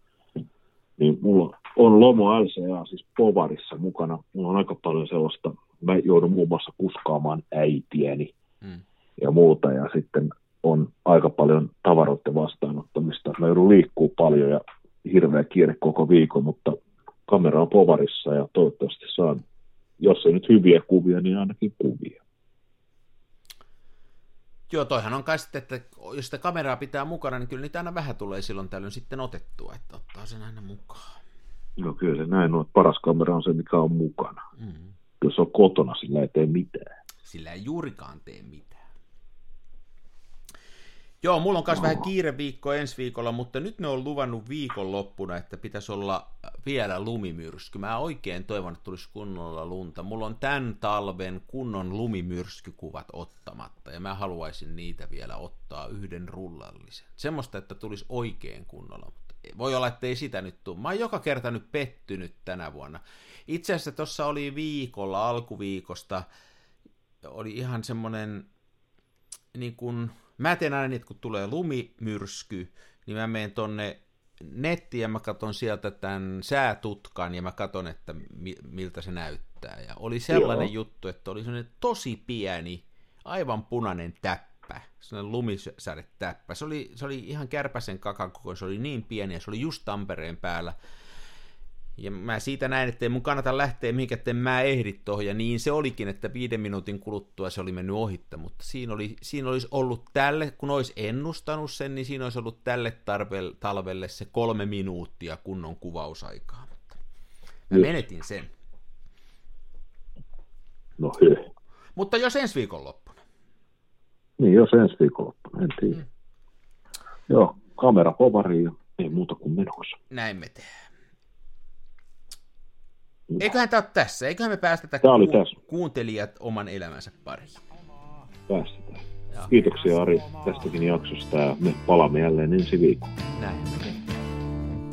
Niin mulla on Lomo LCA siis Povarissa mukana. Mulla on aika paljon sellaista, mä joudun muun muassa kuskaamaan äitiäni Mm. ja muuta, ja sitten on aika paljon tavaroiden vastaanottamista. Mä joudun liikkuu paljon ja hirveä kiire koko viikon, mutta kamera on Povarissa ja toivottavasti saan, jos ei nyt hyviä kuvia, niin ainakin kuvia. Joo, toihan on kai sitten, että jos sitä kameraa pitää mukana, niin kyllä niitä aina vähän tulee silloin tällöin sitten otettua, että ottaa sen aina mukaan. No kyllä se näin on, että paras kamera on se, mikä on mukana. Mm. Jos on kotona, sillä ei tee mitään. Sillä ei juurikaan tee mitään. Joo, mulla on myös vähän kiire viikko ensi viikolla, mutta nyt ne on luvannut viikonloppuna, että pitäisi olla vielä lumimyrsky. Mä oikein toivon, että tulisi kunnolla lunta. Mulla on tämän talven kunnon lumimyrskykuvat ottamatta, ja mä haluaisin niitä vielä ottaa yhden rullallisen. Semmoista, että tulisi oikein kunnolla, mutta voi olla, että ei sitä nyt tule. Mä oon joka kerta nyt pettynyt tänä vuonna. Itse asiassa tuossa oli viikolla, alkuviikosta, oli ihan semmoinen, niin kun, mä teen aina että kun tulee lumimyrsky, niin mä menen tonne nettiin ja mä katson sieltä tämän säätutkan ja mä katson, että mi- miltä se näyttää. Ja oli sellainen Joo. juttu, että oli sellainen tosi pieni, aivan punainen täppä, sellainen lumisädetäppä. Se oli, se oli ihan kärpäsen kakan koko, se oli niin pieni ja se oli just Tampereen päällä. Ja mä siitä näin, että ei mun kannata lähteä mihinkään, että mä ehdi tohon. Ja niin se olikin, että viiden minuutin kuluttua se oli mennyt ohitta. Mutta siinä, oli, siinä olisi ollut tälle, kun olisi ennustanut sen, niin siinä olisi ollut tälle tarve, talvelle se kolme minuuttia kunnon kuvausaikaa. Mutta mä menetin sen. No hyö. Mutta jos ensi viikonloppuna. Niin, jos ensi viikonloppuna, en tiedä. Mm. Joo, kamera povariin ja ei muuta kuin menossa. Näin me tehdään. Eiköhän tämä ole tässä. Eiköhän me päästetä Tää oli tässä. kuuntelijat oman elämänsä pariin. Päästetään. Kiitoksia Ari tästäkin jaksosta ja me palaamme jälleen ensi viikolla. Näin me.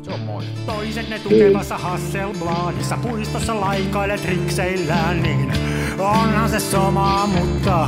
Se on moi. Toiset ne tukevassa Hasselbladissa puistossa laikailet rikseillään, niin onhan se sama, mutta